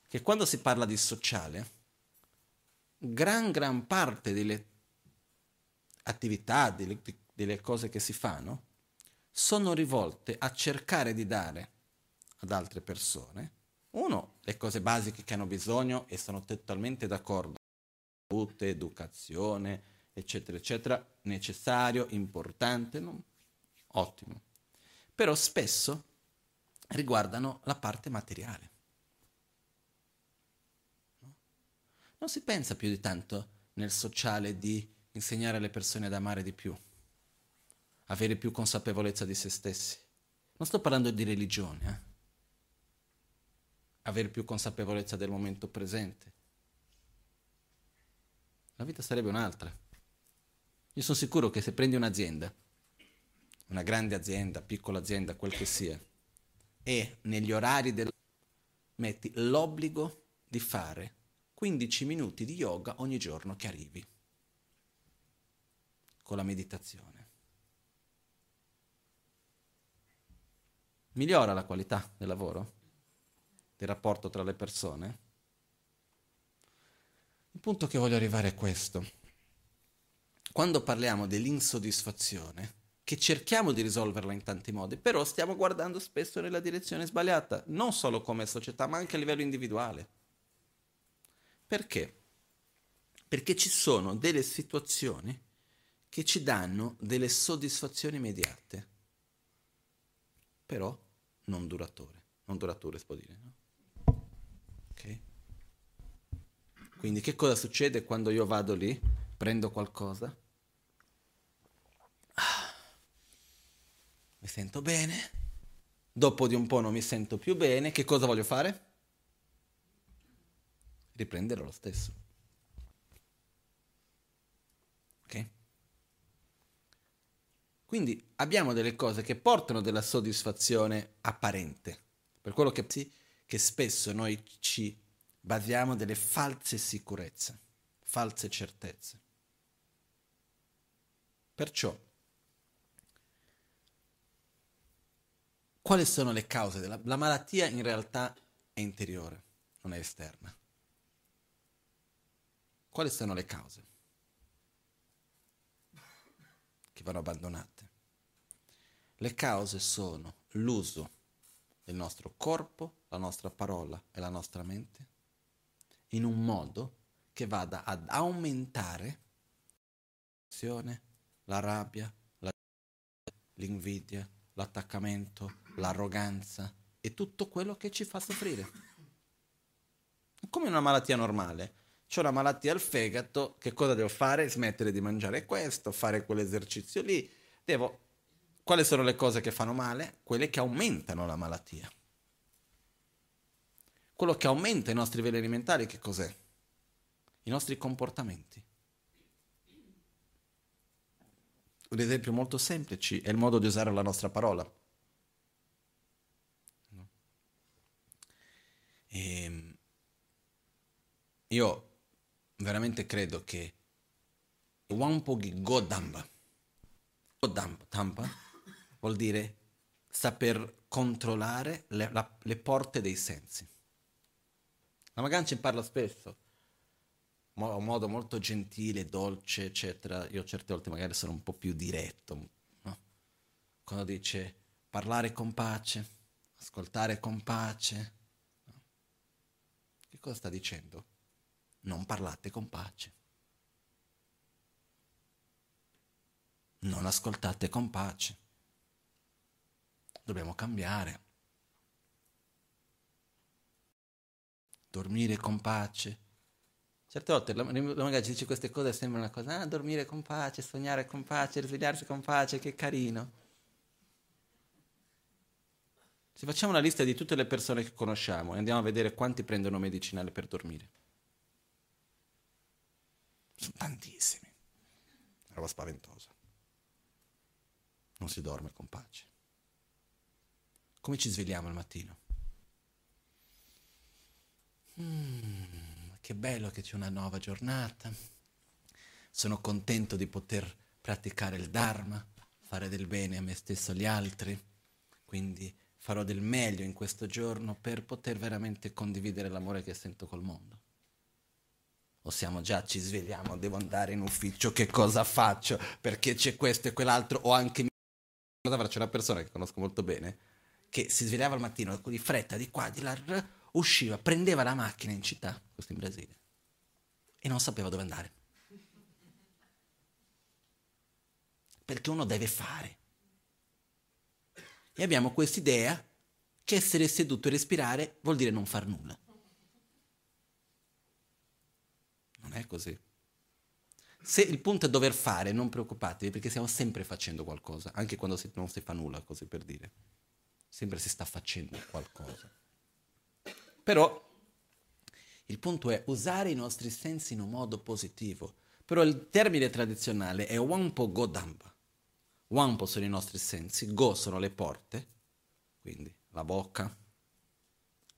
Che quando si parla di sociale, gran gran parte delle attività, delle, delle cose che si fanno, sono rivolte a cercare di dare ad altre persone, uno, le cose basiche che hanno bisogno e sono totalmente d'accordo, salute, educazione, eccetera, eccetera, necessario, importante, no? ottimo. Però spesso riguardano la parte materiale. non si pensa più di tanto nel sociale di insegnare alle persone ad amare di più, avere più consapevolezza di se stessi. Non sto parlando di religione, eh? avere più consapevolezza del momento presente. La vita sarebbe un'altra. Io sono sicuro che se prendi un'azienda, una grande azienda, piccola azienda, quel che sia, e negli orari del metti l'obbligo di fare 15 minuti di yoga ogni giorno che arrivi, con la meditazione. Migliora la qualità del lavoro, del rapporto tra le persone? Il punto che voglio arrivare è questo. Quando parliamo dell'insoddisfazione, che cerchiamo di risolverla in tanti modi, però stiamo guardando spesso nella direzione sbagliata, non solo come società, ma anche a livello individuale. Perché? Perché ci sono delle situazioni che ci danno delle soddisfazioni immediate, però non durature. Non durature, si può dire, no? Ok? Quindi che cosa succede quando io vado lì, prendo qualcosa? Mi sento bene, dopo di un po' non mi sento più bene, che cosa voglio fare? riprendere lo stesso. Ok? Quindi abbiamo delle cose che portano della soddisfazione apparente, per quello che, che spesso noi ci basiamo delle false sicurezze, false certezze. Perciò, quali sono le cause della la malattia? In realtà è interiore, non è esterna. Quali sono le cause che vanno abbandonate? Le cause sono l'uso del nostro corpo, la nostra parola e la nostra mente in un modo che vada ad aumentare la rabbia, la, l'invidia, l'attaccamento, l'arroganza e tutto quello che ci fa soffrire. Come una malattia normale. C'è una malattia al fegato, che cosa devo fare? Smettere di mangiare questo, fare quell'esercizio lì. Devo... Quali sono le cose che fanno male? Quelle che aumentano la malattia. Quello che aumenta i nostri veleni alimentari, che cos'è? I nostri comportamenti. Un esempio molto semplice è il modo di usare la nostra parola. E ehm, io veramente credo che Wampogi Godamba, Godamba tampa, vuol dire saper controllare le, la, le porte dei sensi. La Maganci parla spesso, in un modo molto gentile, dolce, eccetera. Io certe volte magari sono un po' più diretto, no? Quando dice parlare con pace, ascoltare con pace. Cosa sta dicendo? Non parlate con pace. Non ascoltate con pace. Dobbiamo cambiare. dormire con pace. Certe volte magari ci dice queste cose sembra una cosa, ah, dormire con pace, sognare con pace, risvegliarsi con pace, che carino. Se facciamo una lista di tutte le persone che conosciamo e andiamo a vedere quanti prendono medicinale per dormire. Sono tantissimi. Una roba spaventosa. Non si dorme con pace. Come ci svegliamo al mattino? Mm, che bello che c'è una nuova giornata. Sono contento di poter praticare il Dharma, fare del bene a me stesso e agli altri. Quindi farò del meglio in questo giorno per poter veramente condividere l'amore che sento col mondo. O siamo già, ci svegliamo, devo andare in ufficio, che cosa faccio? Perché c'è questo e quell'altro, o anche... C'è una persona che conosco molto bene, che si svegliava al mattino di fretta, di qua, di là, usciva, prendeva la macchina in città, questo in Brasile, e non sapeva dove andare. Perché uno deve fare. E abbiamo quest'idea che essere seduto e respirare vuol dire non far nulla. Non è così. Se il punto è dover fare, non preoccupatevi perché stiamo sempre facendo qualcosa, anche quando non si fa nulla, così per dire. Sempre si sta facendo qualcosa. Però il punto è usare i nostri sensi in un modo positivo. Però il termine tradizionale è Wampo Godamba. Wampo sono i nostri sensi, Go sono le porte, quindi la bocca,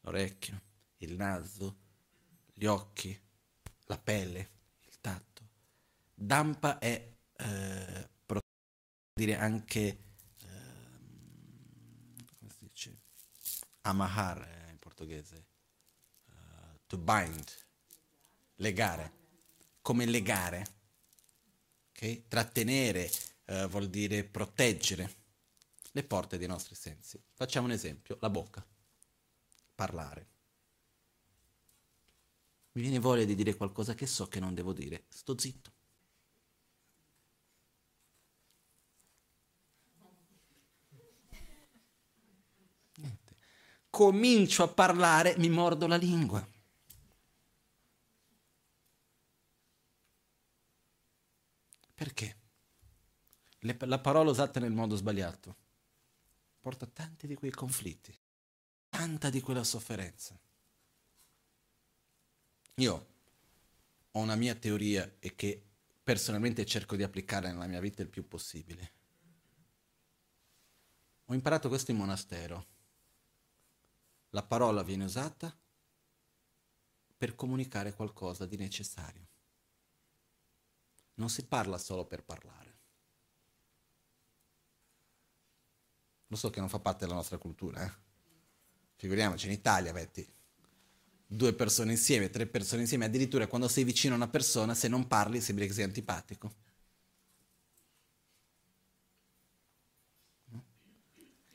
l'orecchio, il naso, gli occhi, la pelle, il tatto. Dampa è eh, dire anche eh, come si dice amahar in portoghese to bind, legare, come legare, okay? trattenere uh, vuol dire proteggere le porte dei nostri sensi. Facciamo un esempio, la bocca, parlare. Mi viene voglia di dire qualcosa che so che non devo dire, sto zitto. Niente. Comincio a parlare, mi mordo la lingua. Perché? Le, la parola usata nel modo sbagliato porta tanti di quei conflitti, tanta di quella sofferenza. Io ho una mia teoria e che personalmente cerco di applicare nella mia vita il più possibile. Ho imparato questo in monastero. La parola viene usata per comunicare qualcosa di necessario non si parla solo per parlare. Lo so che non fa parte della nostra cultura, eh? Figuriamoci, in Italia, metti due persone insieme, tre persone insieme, addirittura quando sei vicino a una persona, se non parli sembra che sei antipatico.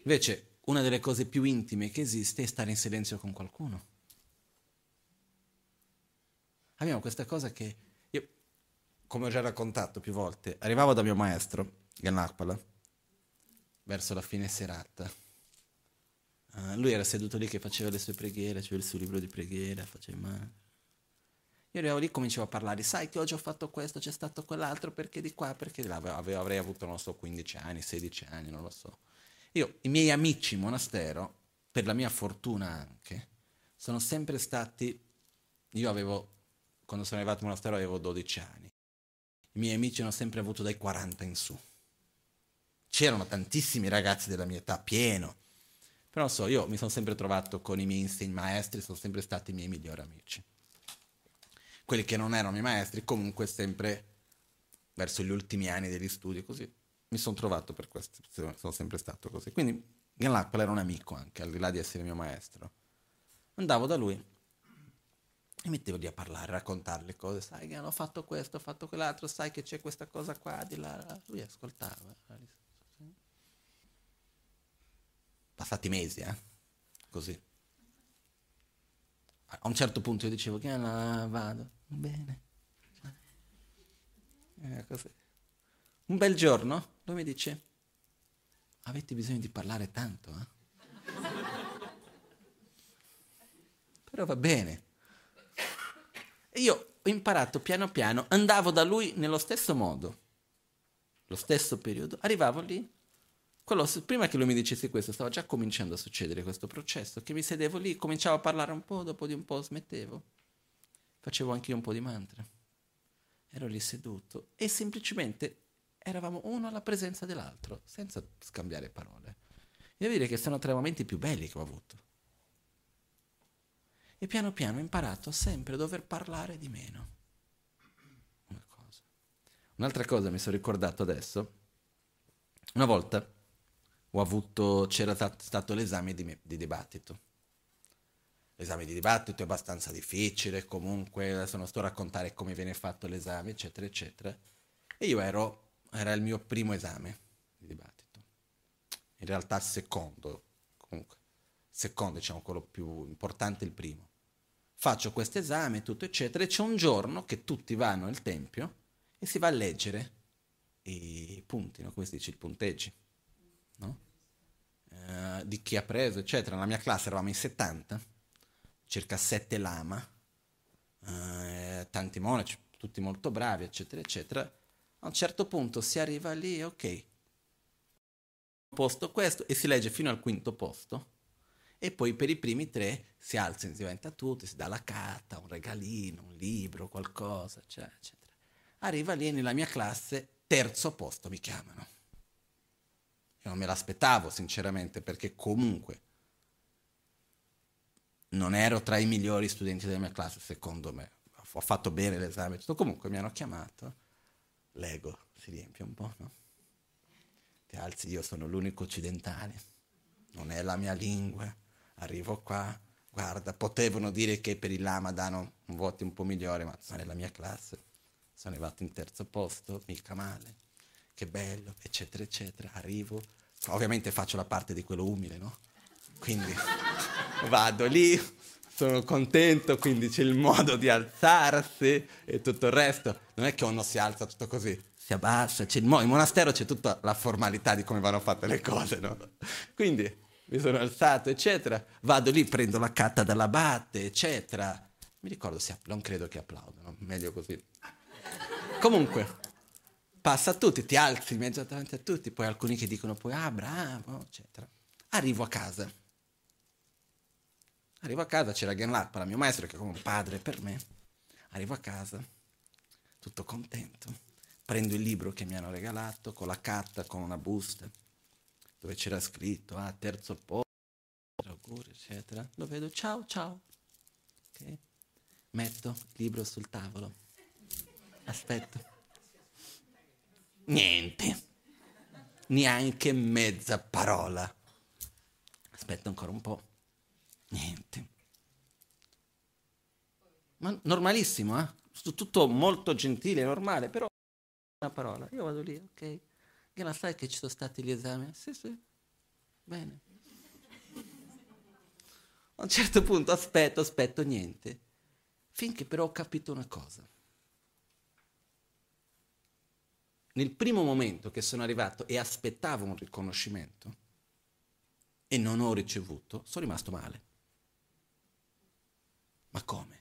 Invece, una delle cose più intime che esiste è stare in silenzio con qualcuno. abbiamo questa cosa che io, come ho già raccontato più volte, arrivavo da mio maestro, Ganapala, verso la fine serata. Uh, lui era seduto lì che faceva le sue preghiere, c'era il suo libro di preghiera, faceva... Io arrivavo lì e cominciavo a parlare, sai che oggi ho fatto questo, c'è stato quell'altro, perché di qua, perché di là, avevo, avrei avuto, non so, 15 anni, 16 anni, non lo so. Io, i miei amici in monastero, per la mia fortuna anche, sono sempre stati, io avevo, quando sono arrivato in monastero avevo 12 anni, i miei amici hanno sempre avuto dai 40 in su. C'erano tantissimi ragazzi della mia età, pieno, però so, io mi sono sempre trovato con i miei insegni maestri, sono sempre stati i miei migliori amici quelli che non erano miei maestri, comunque sempre verso gli ultimi anni degli studi, così mi sono trovato per questo, sono sempre stato così. Quindi Genlapel era un amico anche, al di là di essere mio maestro. Andavo da lui e mettevo lì a parlare, a raccontare le cose, sai che hanno fatto questo, ho fatto quell'altro, sai che c'è questa cosa qua, di là. Lui ascoltava. Passati mesi, eh? Così. A un certo punto io dicevo, che vado Bene. Eh, un bel giorno lui mi dice, avete bisogno di parlare tanto, eh? Però va bene. E io ho imparato piano piano, andavo da lui nello stesso modo, lo stesso periodo, arrivavo lì, quello, prima che lui mi dicesse questo, stava già cominciando a succedere questo processo, che mi sedevo lì, cominciavo a parlare un po', dopo di un po' smettevo facevo anche io un po' di mantra. Ero lì seduto e semplicemente eravamo uno alla presenza dell'altro, senza scambiare parole. Devo dire che sono tra i momenti più belli che ho avuto. E piano piano ho imparato sempre a dover parlare di meno. Una cosa. Un'altra cosa mi sono ricordato adesso. Una volta avuto, c'era stato l'esame di, di dibattito l'esame di dibattito è abbastanza difficile, comunque adesso non sto a raccontare come viene fatto l'esame, eccetera, eccetera. E io ero, era il mio primo esame di dibattito. In realtà secondo, comunque, secondo diciamo quello più importante, il primo. Faccio questo esame, tutto eccetera, e c'è un giorno che tutti vanno al tempio e si va a leggere i punti, no? come si dice, i punteggi, no? Uh, di chi ha preso, eccetera. Nella mia classe eravamo in 70 circa sette lama, eh, tanti monaci, tutti molto bravi, eccetera, eccetera. A un certo punto si arriva lì, ok, posto questo, e si legge fino al quinto posto, e poi per i primi tre si alza, si diventa tutti, si dà la carta, un regalino, un libro, qualcosa, eccetera, eccetera. Arriva lì nella mia classe, terzo posto mi chiamano. Io non me l'aspettavo, sinceramente, perché comunque non ero tra i migliori studenti della mia classe, secondo me. Ho fatto bene l'esame, tutto. Comunque mi hanno chiamato, l'ego si riempie un po', no? Ti alzi, io sono l'unico occidentale, non è la mia lingua, arrivo qua, guarda, potevano dire che per il Lama danno un voto un po' migliore, ma sono nella mia classe, sono arrivato in terzo posto, mica male, che bello, eccetera, eccetera, arrivo, ovviamente faccio la parte di quello umile, no? Quindi vado lì, sono contento, quindi c'è il modo di alzarsi e tutto il resto. Non è che uno si alza tutto così, si abbassa, c'è il mo- in monastero c'è tutta la formalità di come vanno fatte le cose, no? Quindi mi sono alzato, eccetera, vado lì, prendo la carta dall'abate, eccetera. Mi ricordo, app- non credo che applaudano, meglio così. Comunque, passa a tutti, ti alzi in mezzo davanti a tutti, poi alcuni che dicono poi, ah bravo, eccetera. Arrivo a casa Arrivo a casa, c'era Genlappa, mio maestro, che è come un padre per me. Arrivo a casa, tutto contento. Prendo il libro che mi hanno regalato con la carta, con una busta, dove c'era scritto, ah, terzo posto, auguri, eccetera. Lo vedo, ciao, ciao. Okay. Metto il libro sul tavolo. Aspetto. Niente. Neanche mezza parola. Aspetto ancora un po'. Niente. Ma normalissimo, eh? Tutto molto gentile, normale, però una parola. Io vado lì, ok. Che la sai che ci sono stati gli esami? Sì, sì. Bene. A un certo punto aspetto, aspetto, niente. Finché però ho capito una cosa. Nel primo momento che sono arrivato e aspettavo un riconoscimento e non ho ricevuto, sono rimasto male. Ma come?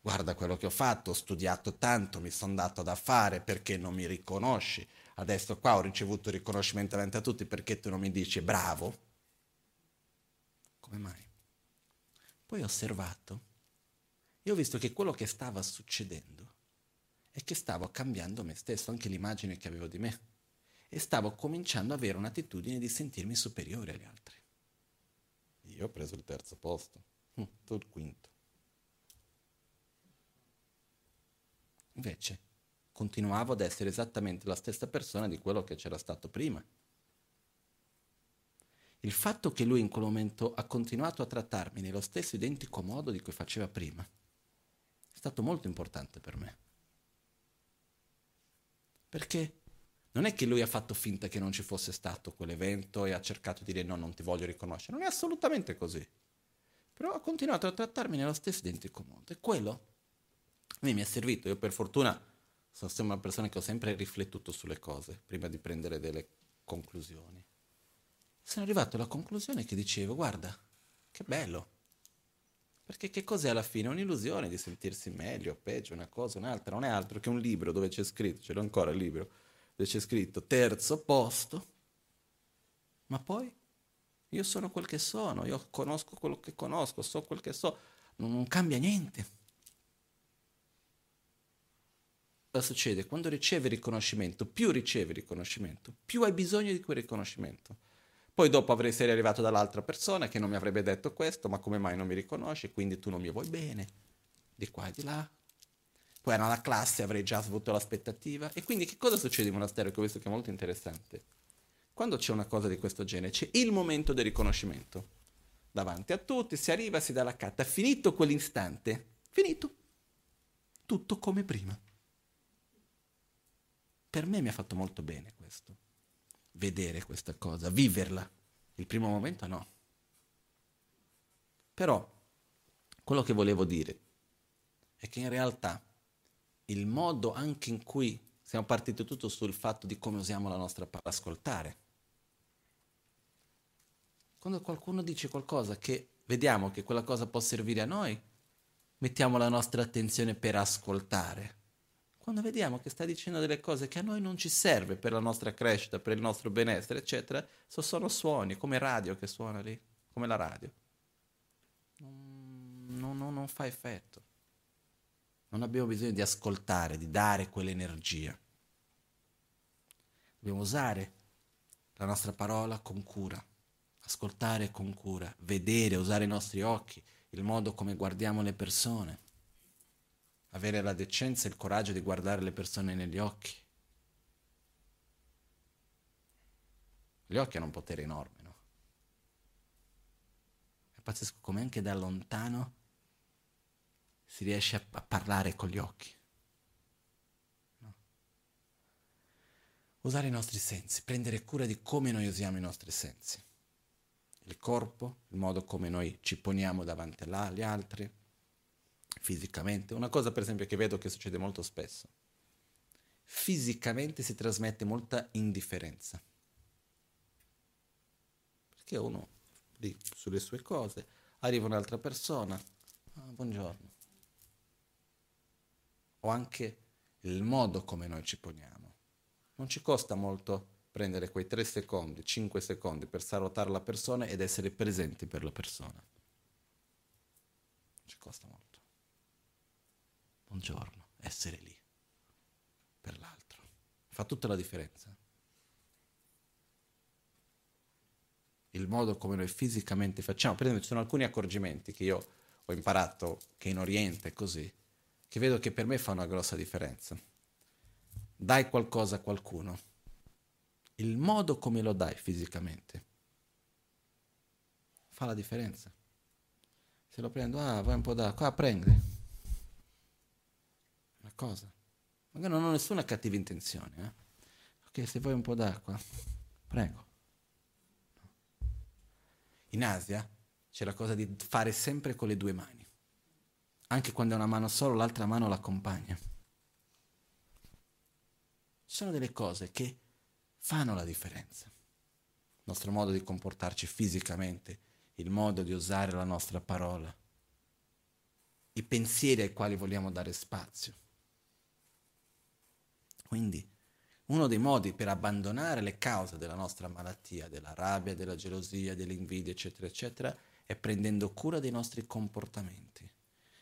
Guarda quello che ho fatto, ho studiato tanto, mi sono dato da fare perché non mi riconosci. Adesso qua ho ricevuto il riconoscimento davanti a tutti perché tu non mi dici bravo. Come mai? Poi ho osservato e ho visto che quello che stava succedendo è che stavo cambiando me stesso, anche l'immagine che avevo di me, e stavo cominciando ad avere un'attitudine di sentirmi superiore agli altri. Io ho preso il terzo posto, hm, tu il quinto. Invece continuavo ad essere esattamente la stessa persona di quello che c'era stato prima. Il fatto che lui in quel momento ha continuato a trattarmi nello stesso identico modo di cui faceva prima è stato molto importante per me. Perché non è che lui ha fatto finta che non ci fosse stato quell'evento e ha cercato di dire no, non ti voglio riconoscere, non è assolutamente così. Però ha continuato a trattarmi nello stesso identico modo e quello a me mi è servito. Io per fortuna sono sempre una persona che ho sempre riflettuto sulle cose prima di prendere delle conclusioni sono arrivato alla conclusione che dicevo, guarda, che bello. Perché che cos'è alla fine? Un'illusione di sentirsi meglio, peggio, una cosa, un'altra. Non è altro che un libro dove c'è scritto, ce l'ho ancora il libro, dove c'è scritto terzo posto. Ma poi io sono quel che sono, io conosco quello che conosco, so quel che so, non, non cambia niente. Cosa succede? Quando ricevi riconoscimento, più ricevi riconoscimento, più hai bisogno di quel riconoscimento poi dopo avrei essere arrivato dall'altra persona che non mi avrebbe detto questo, ma come mai non mi riconosci? Quindi tu non mi vuoi bene, di qua e di là. Poi era la classe, avrei già avuto l'aspettativa. E quindi che cosa succede in monastero? Che ho visto che è molto interessante. Quando c'è una cosa di questo genere, c'è il momento del riconoscimento. Davanti a tutti, si arriva, si dà la carta. Finito quell'istante, finito. Tutto come prima. Per me mi ha fatto molto bene questo vedere questa cosa, viverla. Il primo momento no. Però quello che volevo dire è che in realtà il modo anche in cui siamo partiti tutto sul fatto di come usiamo la nostra parola ascoltare. Quando qualcuno dice qualcosa che vediamo che quella cosa può servire a noi, mettiamo la nostra attenzione per ascoltare quando vediamo che sta dicendo delle cose che a noi non ci serve per la nostra crescita, per il nostro benessere, eccetera, so sono suoni, come radio che suona lì, come la radio. Non, non, non fa effetto. Non abbiamo bisogno di ascoltare, di dare quell'energia. Dobbiamo usare la nostra parola con cura, ascoltare con cura, vedere, usare i nostri occhi, il modo come guardiamo le persone avere la decenza e il coraggio di guardare le persone negli occhi. Gli occhi hanno un potere enorme, no? È pazzesco come anche da lontano si riesce a, a parlare con gli occhi. No? Usare i nostri sensi, prendere cura di come noi usiamo i nostri sensi. Il corpo, il modo come noi ci poniamo davanti agli altri, fisicamente. Una cosa per esempio che vedo che succede molto spesso. Fisicamente si trasmette molta indifferenza. Perché uno lì sulle sue cose, arriva un'altra persona, ah, buongiorno. O anche il modo come noi ci poniamo. Non ci costa molto prendere quei 3 secondi, 5 secondi per salutare la persona ed essere presenti per la persona. Non ci costa molto buongiorno, essere lì per l'altro. Fa tutta la differenza. Il modo come noi fisicamente facciamo, per esempio ci sono alcuni accorgimenti che io ho imparato che in Oriente è così, che vedo che per me fa una grossa differenza. Dai qualcosa a qualcuno, il modo come lo dai fisicamente fa la differenza. Se lo prendo, ah, vai un po' d'acqua, ah, prendi cosa. Magari non ho nessuna cattiva intenzione. Eh? Ok, se vuoi un po' d'acqua, prego. In Asia c'è la cosa di fare sempre con le due mani. anche quando è una mano solo, l'altra mano l'accompagna. Ci sono delle cose che fanno la differenza. Il nostro modo di comportarci fisicamente, il modo di usare la nostra parola, i pensieri ai quali vogliamo dare spazio. Quindi uno dei modi per abbandonare le cause della nostra malattia, della rabbia, della gelosia, dell'invidia, eccetera, eccetera, è prendendo cura dei nostri comportamenti.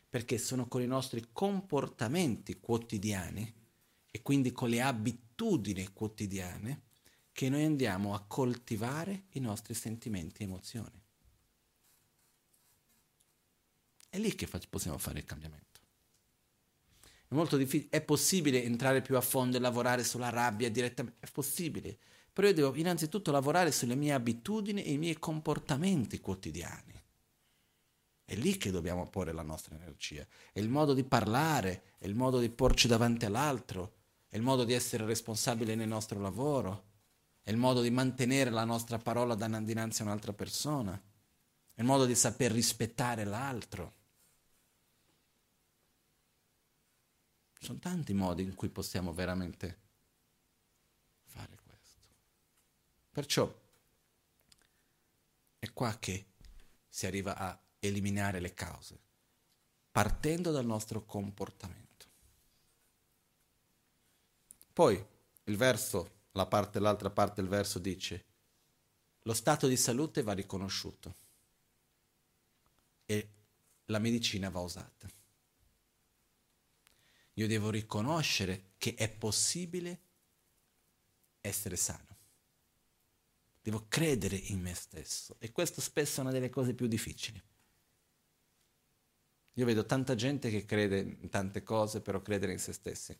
Perché sono con i nostri comportamenti quotidiani e quindi con le abitudini quotidiane che noi andiamo a coltivare i nostri sentimenti e emozioni. È lì che possiamo fare il cambiamento. È molto difficile, è possibile entrare più a fondo e lavorare sulla rabbia direttamente, è possibile, però io devo innanzitutto lavorare sulle mie abitudini e i miei comportamenti quotidiani. È lì che dobbiamo porre la nostra energia. È il modo di parlare, è il modo di porci davanti all'altro, è il modo di essere responsabile nel nostro lavoro, è il modo di mantenere la nostra parola dinanzi a un'altra persona, è il modo di saper rispettare l'altro. Ci sono tanti modi in cui possiamo veramente fare questo. Perciò è qua che si arriva a eliminare le cause, partendo dal nostro comportamento. Poi il verso, la parte, l'altra parte del verso dice, lo stato di salute va riconosciuto e la medicina va usata. Io devo riconoscere che è possibile essere sano. Devo credere in me stesso e questo spesso è una delle cose più difficili. Io vedo tanta gente che crede in tante cose, però credere in se stessi.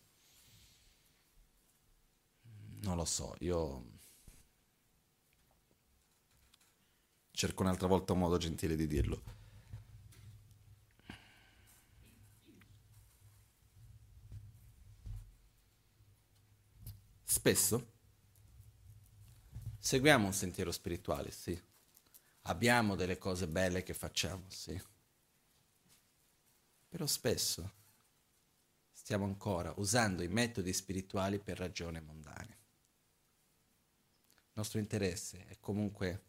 Non lo so, io cerco un'altra volta un modo gentile di dirlo. Spesso seguiamo un sentiero spirituale, sì. Abbiamo delle cose belle che facciamo, sì. Però spesso stiamo ancora usando i metodi spirituali per ragioni mondane. Il nostro interesse è comunque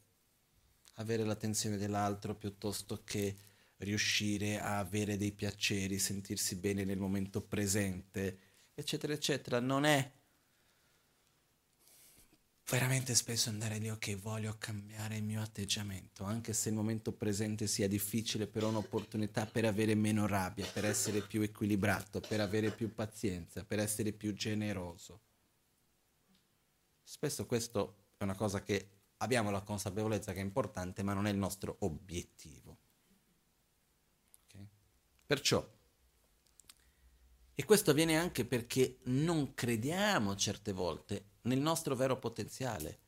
avere l'attenzione dell'altro piuttosto che riuscire a avere dei piaceri, sentirsi bene nel momento presente, eccetera, eccetera. Non è veramente spesso andare lì, ok, voglio cambiare il mio atteggiamento, anche se il momento presente sia difficile, però un'opportunità per avere meno rabbia, per essere più equilibrato, per avere più pazienza, per essere più generoso. Spesso questo è una cosa che abbiamo la consapevolezza che è importante, ma non è il nostro obiettivo. Okay? Perciò, e questo avviene anche perché non crediamo certe volte nel nostro vero potenziale.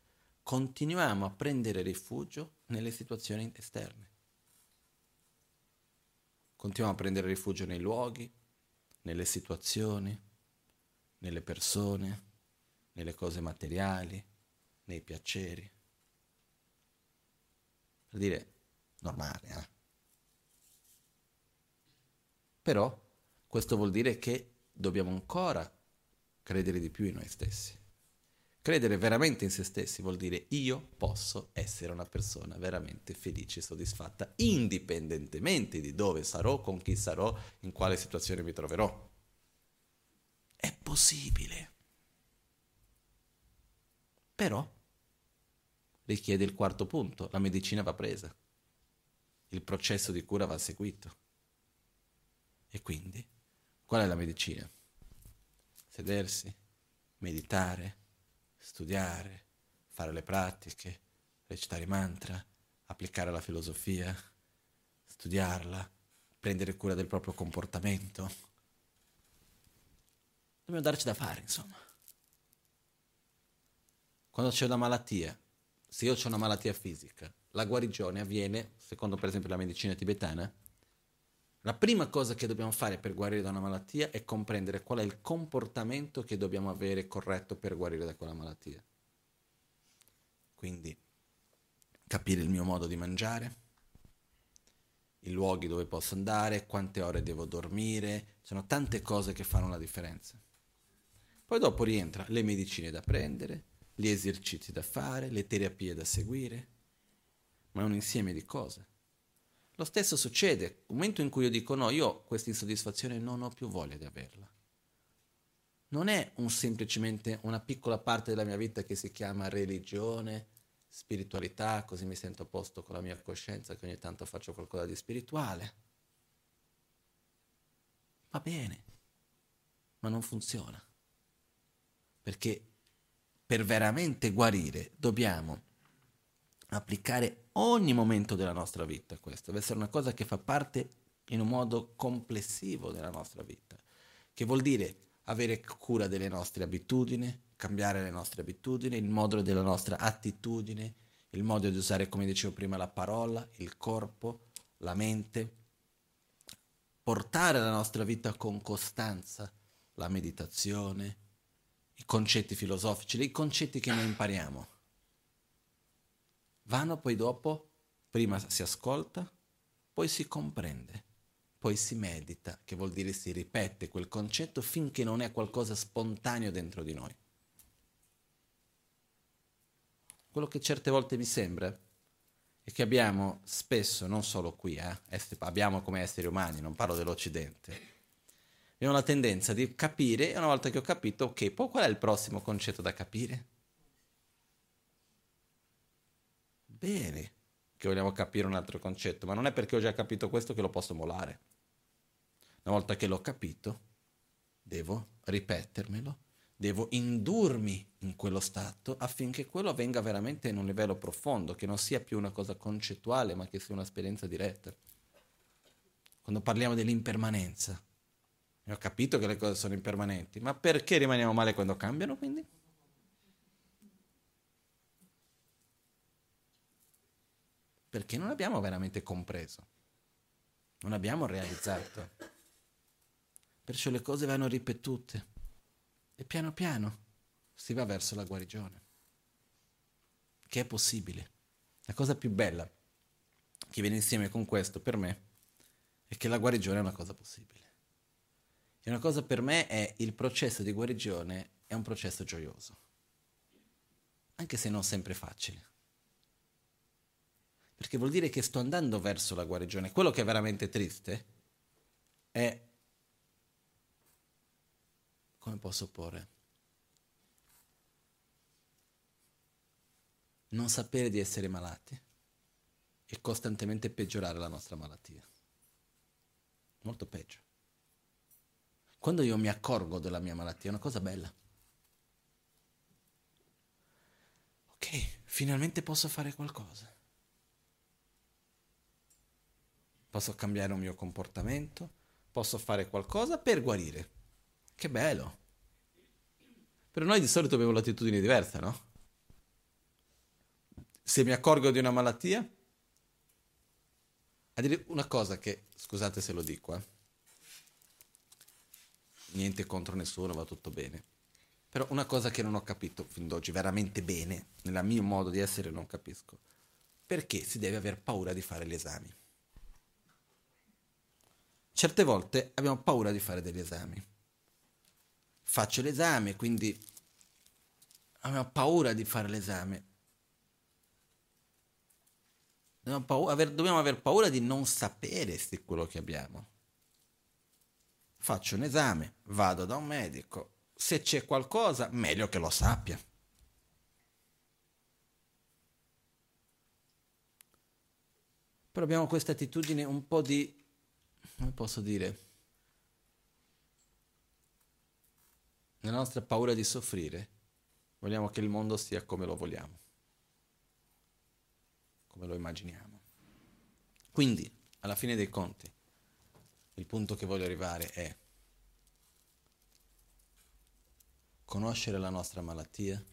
Continuiamo a prendere rifugio nelle situazioni esterne. Continuiamo a prendere rifugio nei luoghi, nelle situazioni, nelle persone, nelle cose materiali, nei piaceri. Per dire, normale, eh? Però questo vuol dire che dobbiamo ancora credere di più in noi stessi. Credere veramente in se stessi vuol dire io posso essere una persona veramente felice e soddisfatta, indipendentemente di dove sarò, con chi sarò, in quale situazione mi troverò. È possibile. Però richiede il quarto punto, la medicina va presa, il processo di cura va seguito. E quindi, qual è la medicina? Sedersi, meditare, studiare, fare le pratiche, recitare i mantra, applicare la filosofia, studiarla, prendere cura del proprio comportamento. Dobbiamo darci da fare, insomma. Quando c'è una malattia, se io ho una malattia fisica, la guarigione avviene, secondo per esempio la medicina tibetana, la prima cosa che dobbiamo fare per guarire da una malattia è comprendere qual è il comportamento che dobbiamo avere corretto per guarire da quella malattia. Quindi capire il mio modo di mangiare, i luoghi dove posso andare, quante ore devo dormire, sono tante cose che fanno la differenza. Poi dopo rientra le medicine da prendere, gli esercizi da fare, le terapie da seguire, ma è un insieme di cose. Lo stesso succede nel momento in cui io dico no, io questa insoddisfazione non ho più voglia di averla. Non è un, semplicemente una piccola parte della mia vita che si chiama religione, spiritualità, così mi sento a posto con la mia coscienza che ogni tanto faccio qualcosa di spirituale. Va bene, ma non funziona. Perché per veramente guarire dobbiamo applicare ogni momento della nostra vita questo, deve essere una cosa che fa parte in un modo complessivo della nostra vita, che vuol dire avere cura delle nostre abitudini, cambiare le nostre abitudini, il modo della nostra attitudine, il modo di usare, come dicevo prima, la parola, il corpo, la mente, portare la nostra vita con costanza, la meditazione, i concetti filosofici, i concetti che noi impariamo vanno poi dopo, prima si ascolta, poi si comprende, poi si medita, che vuol dire si ripete quel concetto finché non è qualcosa spontaneo dentro di noi. Quello che certe volte mi sembra è che abbiamo spesso, non solo qui, eh, abbiamo come esseri umani, non parlo dell'Occidente, abbiamo la tendenza di capire e una volta che ho capito, ok, poi qual è il prossimo concetto da capire? Bene che vogliamo capire un altro concetto, ma non è perché ho già capito questo che lo posso molare. Una volta che l'ho capito, devo ripetermelo, devo indurmi in quello stato affinché quello avvenga veramente in un livello profondo, che non sia più una cosa concettuale, ma che sia un'esperienza diretta. Quando parliamo dell'impermanenza, ho capito che le cose sono impermanenti, ma perché rimaniamo male quando cambiano quindi? Perché non abbiamo veramente compreso, non abbiamo realizzato. Perciò le cose vanno ripetute e piano piano si va verso la guarigione, che è possibile. La cosa più bella che viene insieme con questo per me è che la guarigione è una cosa possibile. E una cosa per me è il processo di guarigione è un processo gioioso, anche se non sempre facile perché vuol dire che sto andando verso la guarigione. Quello che è veramente triste è, come posso porre, non sapere di essere malati e costantemente peggiorare la nostra malattia. Molto peggio. Quando io mi accorgo della mia malattia è una cosa bella. Ok, finalmente posso fare qualcosa. Posso cambiare un mio comportamento, posso fare qualcosa per guarire. Che bello. Però noi di solito abbiamo l'attitudine diversa, no? Se mi accorgo di una malattia, a dire una cosa che, scusate se lo dico, eh. niente contro nessuno, va tutto bene. Però una cosa che non ho capito fin d'oggi veramente bene, nel mio modo di essere non capisco, perché si deve aver paura di fare gli esami certe volte abbiamo paura di fare degli esami. Faccio l'esame, quindi abbiamo paura di fare l'esame. Dobbiamo, paura, aver, dobbiamo aver paura di non sapere se quello che abbiamo. Faccio un esame, vado da un medico, se c'è qualcosa, meglio che lo sappia. Però abbiamo questa attitudine un po' di come posso dire, nella nostra paura di soffrire, vogliamo che il mondo sia come lo vogliamo, come lo immaginiamo. Quindi, alla fine dei conti, il punto che voglio arrivare è conoscere la nostra malattia,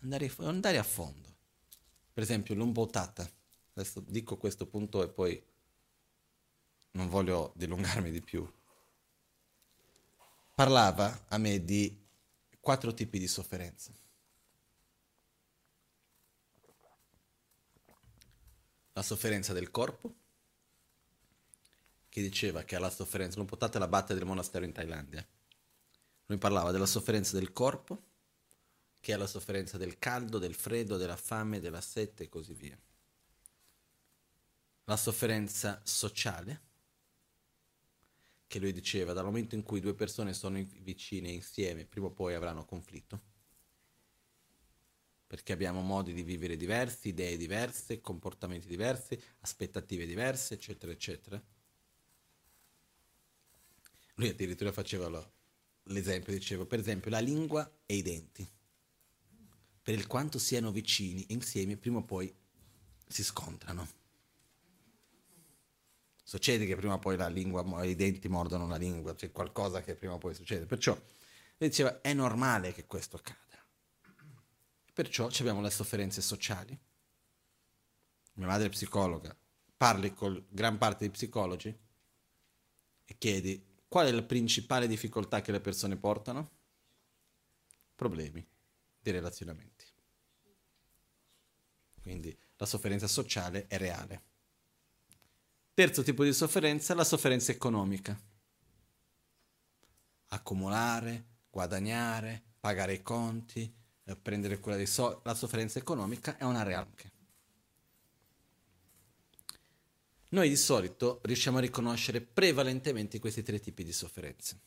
andare, a fondo. Per esempio, l'umbotata, adesso dico questo punto e poi non voglio dilungarmi di più, parlava a me di quattro tipi di sofferenza. La sofferenza del corpo, che diceva che alla sofferenza, non portate la batta del monastero in Thailandia, lui parlava della sofferenza del corpo, che è la sofferenza del caldo, del freddo, della fame, della sete e così via. La sofferenza sociale, che lui diceva dal momento in cui due persone sono vicine insieme, prima o poi avranno conflitto perché abbiamo modi di vivere diversi, idee diverse, comportamenti diversi, aspettative diverse, eccetera, eccetera. Lui addirittura faceva l'esempio, diceva, per esempio, la lingua e i denti. Per il quanto siano vicini insieme, prima o poi si scontrano. Succede che prima o poi la lingua, i denti mordono la lingua, c'è qualcosa che prima o poi succede. Perciò, diceva, è normale che questo accada. Perciò abbiamo le sofferenze sociali. Mia madre è psicologa, parli con gran parte dei psicologi e chiedi qual è la principale difficoltà che le persone portano? Problemi di relazionamenti. Quindi la sofferenza sociale è reale. Terzo tipo di sofferenza, la sofferenza economica. Accumulare, guadagnare, pagare i conti, eh, prendere cura dei soldi, la sofferenza economica è una realtà. Noi di solito riusciamo a riconoscere prevalentemente questi tre tipi di sofferenze.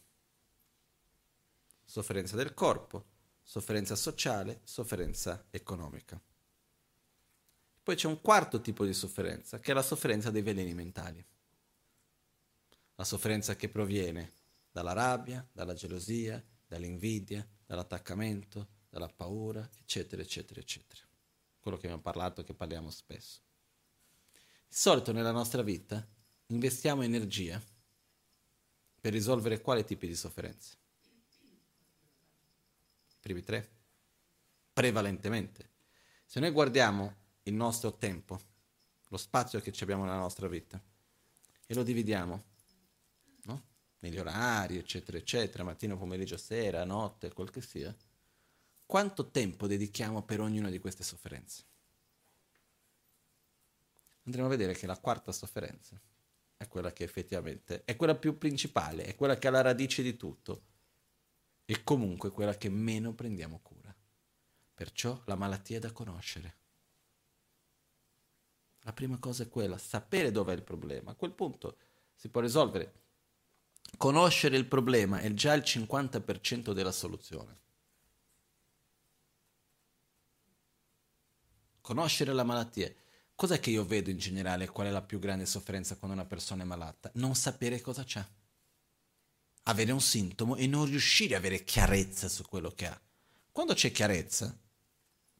Sofferenza del corpo, sofferenza sociale, sofferenza economica. Poi c'è un quarto tipo di sofferenza, che è la sofferenza dei veleni mentali. La sofferenza che proviene dalla rabbia, dalla gelosia, dall'invidia, dall'attaccamento, dalla paura, eccetera, eccetera, eccetera. Quello che abbiamo parlato, che parliamo spesso. Di solito nella nostra vita investiamo energia per risolvere quali tipi di sofferenze? I primi tre? Prevalentemente. Se noi guardiamo il nostro tempo, lo spazio che abbiamo nella nostra vita, e lo dividiamo, no? Negli orari, eccetera, eccetera, mattino, pomeriggio, sera, notte, quel che sia, quanto tempo dedichiamo per ognuna di queste sofferenze? Andremo a vedere che la quarta sofferenza è quella che effettivamente è quella più principale, è quella che ha la radice di tutto e comunque quella che meno prendiamo cura. Perciò la malattia è da conoscere. La prima cosa è quella, sapere dov'è il problema. A quel punto si può risolvere. Conoscere il problema è già il 50% della soluzione. conoscere la malattia. Cos'è che io vedo in generale? Qual è la più grande sofferenza quando una persona è malata? Non sapere cosa c'è. Avere un sintomo e non riuscire ad avere chiarezza su quello che ha. Quando c'è chiarezza,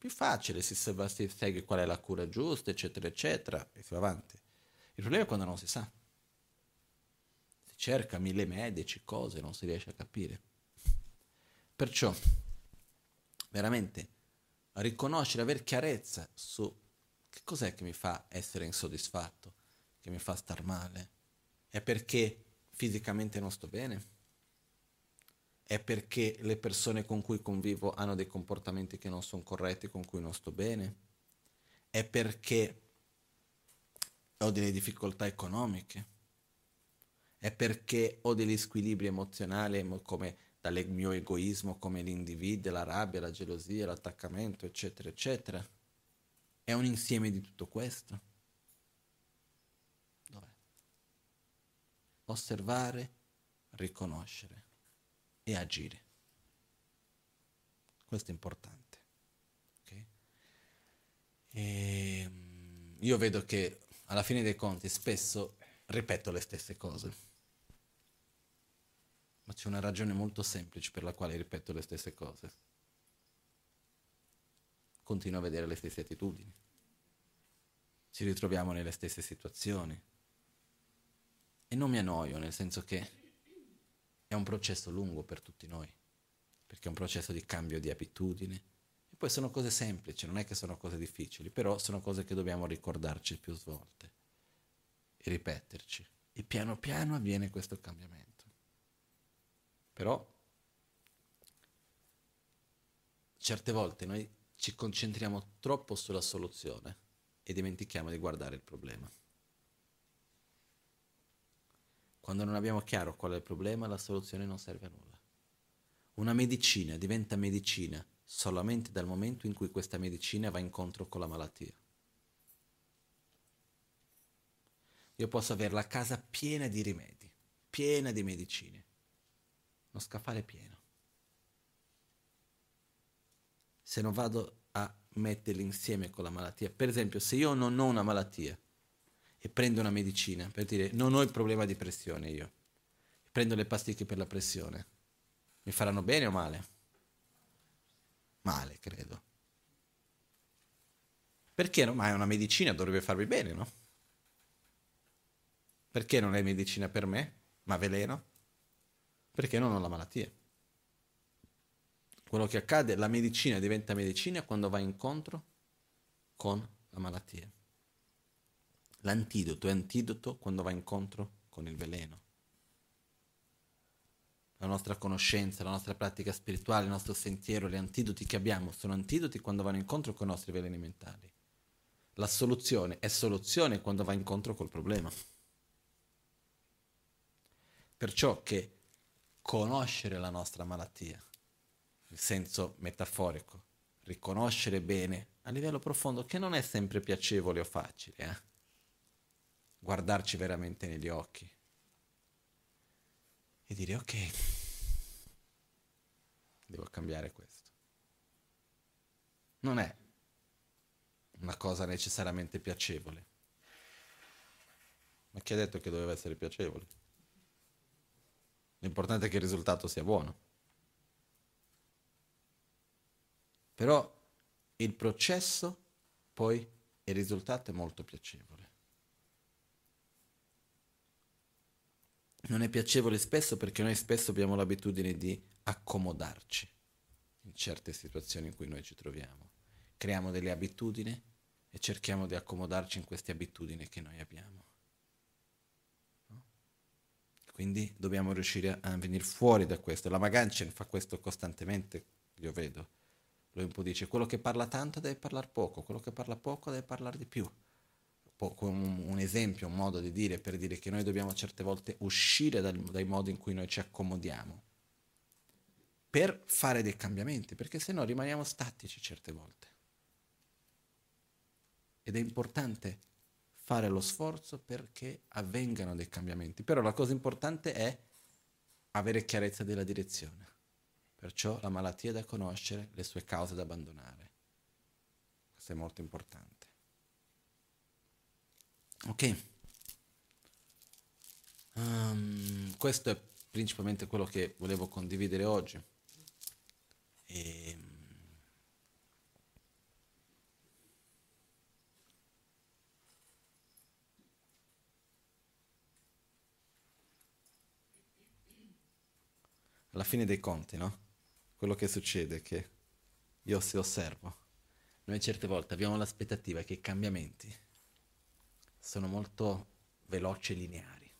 più facile, si, si segue qual è la cura giusta, eccetera, eccetera, e si va avanti. Il problema è quando non si sa. Si cerca mille medici, cose, non si riesce a capire. Perciò, veramente, riconoscere, avere chiarezza su che cos'è che mi fa essere insoddisfatto, che mi fa star male. È perché fisicamente non sto bene? È perché le persone con cui convivo hanno dei comportamenti che non sono corretti, con cui non sto bene? È perché ho delle difficoltà economiche? È perché ho degli squilibri emozionali come dal mio egoismo come l'individuo, la rabbia, la gelosia, l'attaccamento, eccetera, eccetera. È un insieme di tutto questo. Dov'è? Osservare, riconoscere e agire. Questo è importante. Okay? E ehm, io vedo che alla fine dei conti spesso ripeto le stesse cose ma c'è una ragione molto semplice per la quale ripeto le stesse cose. Continuo a vedere le stesse attitudini. Ci ritroviamo nelle stesse situazioni. E non mi annoio, nel senso che è un processo lungo per tutti noi, perché è un processo di cambio di abitudini. E poi sono cose semplici, non è che sono cose difficili, però sono cose che dobbiamo ricordarci più volte e ripeterci. E piano piano avviene questo cambiamento. Però certe volte noi ci concentriamo troppo sulla soluzione e dimentichiamo di guardare il problema. Quando non abbiamo chiaro qual è il problema, la soluzione non serve a nulla. Una medicina diventa medicina solamente dal momento in cui questa medicina va incontro con la malattia. Io posso avere la casa piena di rimedi, piena di medicine, uno scaffale pieno. Se non vado a metterli insieme con la malattia, per esempio, se io non ho una malattia e prendo una medicina, per dire non ho il problema di pressione io, prendo le pasticche per la pressione, mi faranno bene o male? Male, credo. Perché no? Ma è una medicina, dovrebbe farmi bene, no? Perché non è medicina per me, ma veleno? Perché non ho la malattia. Quello che accade, la medicina diventa medicina quando va incontro con la malattia. L'antidoto è antidoto quando va incontro con il veleno. La nostra conoscenza, la nostra pratica spirituale, il nostro sentiero, gli antidoti che abbiamo sono antidoti quando vanno incontro con i nostri veleni mentali. La soluzione è soluzione quando va incontro col problema. Perciò che conoscere la nostra malattia, nel senso metaforico, riconoscere bene a livello profondo, che non è sempre piacevole o facile, eh? Guardarci veramente negli occhi e dire ok, devo cambiare questo. Non è una cosa necessariamente piacevole. Ma chi ha detto che doveva essere piacevole? L'importante è che il risultato sia buono. Però il processo, poi, il risultato è molto piacevole. Non è piacevole spesso perché noi spesso abbiamo l'abitudine di accomodarci in certe situazioni in cui noi ci troviamo. Creiamo delle abitudini e cerchiamo di accomodarci in queste abitudini che noi abbiamo. Quindi dobbiamo riuscire a venire fuori da questo. La Maganchen fa questo costantemente, io vedo. Lui un po' dice, quello che parla tanto deve parlare poco, quello che parla poco deve parlare di più un, esempio, un modo di dire per dire che noi dobbiamo certe volte uscire dal, dai modi in cui noi ci accomodiamo per fare dei cambiamenti, perché se no rimaniamo statici certe volte. Ed è importante fare lo sforzo perché avvengano dei cambiamenti. Però la cosa importante è avere chiarezza della direzione. Perciò la malattia è da conoscere, le sue cause da abbandonare. Questo è molto importante. Ok. Um, questo è principalmente quello che volevo condividere oggi. E, ehm, alla fine dei conti, no? Quello che succede è che io se osservo, noi certe volte abbiamo l'aspettativa che i cambiamenti sono molto veloci e lineari.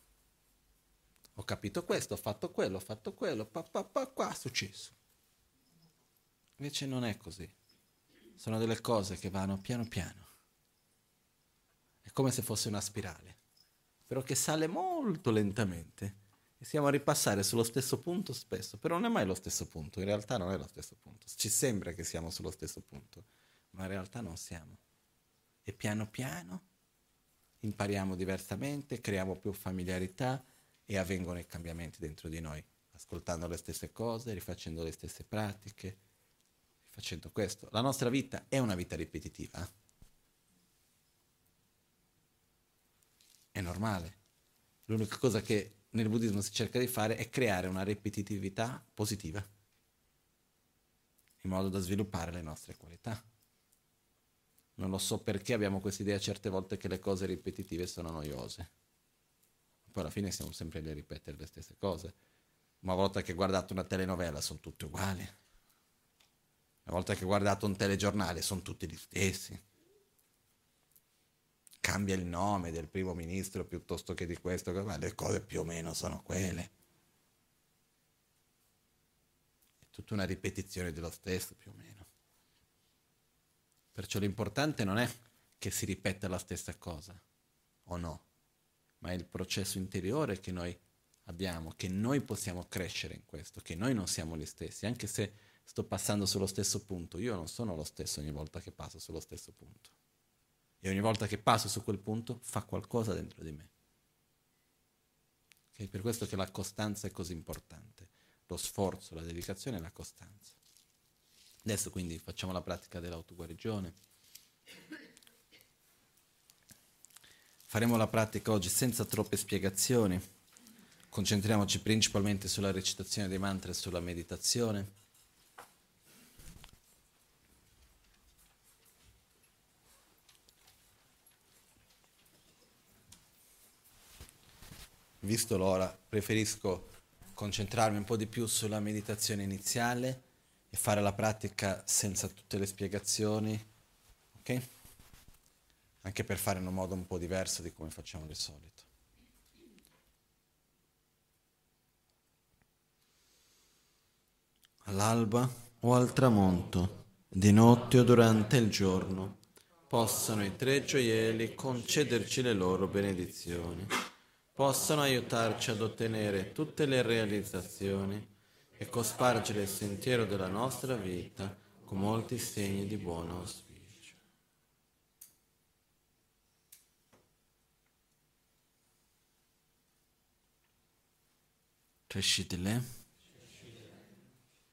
Ho capito questo, ho fatto quello, ho fatto quello, pa, pa, pa, qua è successo. Invece non è così. Sono delle cose che vanno piano piano. È come se fosse una spirale, però che sale molto lentamente e siamo a ripassare sullo stesso punto spesso, però non è mai lo stesso punto, in realtà non è lo stesso punto. Ci sembra che siamo sullo stesso punto, ma in realtà non siamo. E piano piano impariamo diversamente, creiamo più familiarità e avvengono i cambiamenti dentro di noi, ascoltando le stesse cose, rifacendo le stesse pratiche, facendo questo. La nostra vita è una vita ripetitiva. È normale. L'unica cosa che nel buddismo si cerca di fare è creare una ripetitività positiva, in modo da sviluppare le nostre qualità. Non lo so perché abbiamo questa idea certe volte che le cose ripetitive sono noiose. Poi alla fine siamo sempre lì a ripetere le stesse cose. Una volta che guardate una telenovela sono tutte uguali. Una volta che guardate un telegiornale sono tutti gli stessi. Cambia il nome del primo ministro piuttosto che di questo, ma le cose più o meno sono quelle. È tutta una ripetizione dello stesso più o meno. Perciò l'importante non è che si ripeta la stessa cosa, o no, ma è il processo interiore che noi abbiamo, che noi possiamo crescere in questo, che noi non siamo gli stessi, anche se sto passando sullo stesso punto, io non sono lo stesso ogni volta che passo sullo stesso punto. E ogni volta che passo su quel punto fa qualcosa dentro di me. Okay? Per questo che la costanza è così importante, lo sforzo, la dedicazione e la costanza. Adesso quindi facciamo la pratica dell'autoguarigione. Faremo la pratica oggi senza troppe spiegazioni. Concentriamoci principalmente sulla recitazione dei mantra e sulla meditazione. Visto l'ora, preferisco concentrarmi un po' di più sulla meditazione iniziale e fare la pratica senza tutte le spiegazioni, ok? Anche per fare in un modo un po' diverso di come facciamo di solito. All'alba o al tramonto, di notte o durante il giorno, possano i tre gioielli concederci le loro benedizioni, possano aiutarci ad ottenere tutte le realizzazioni e cospargere il sentiero della nostra vita con molti segni di buon auspicio. Crescitele.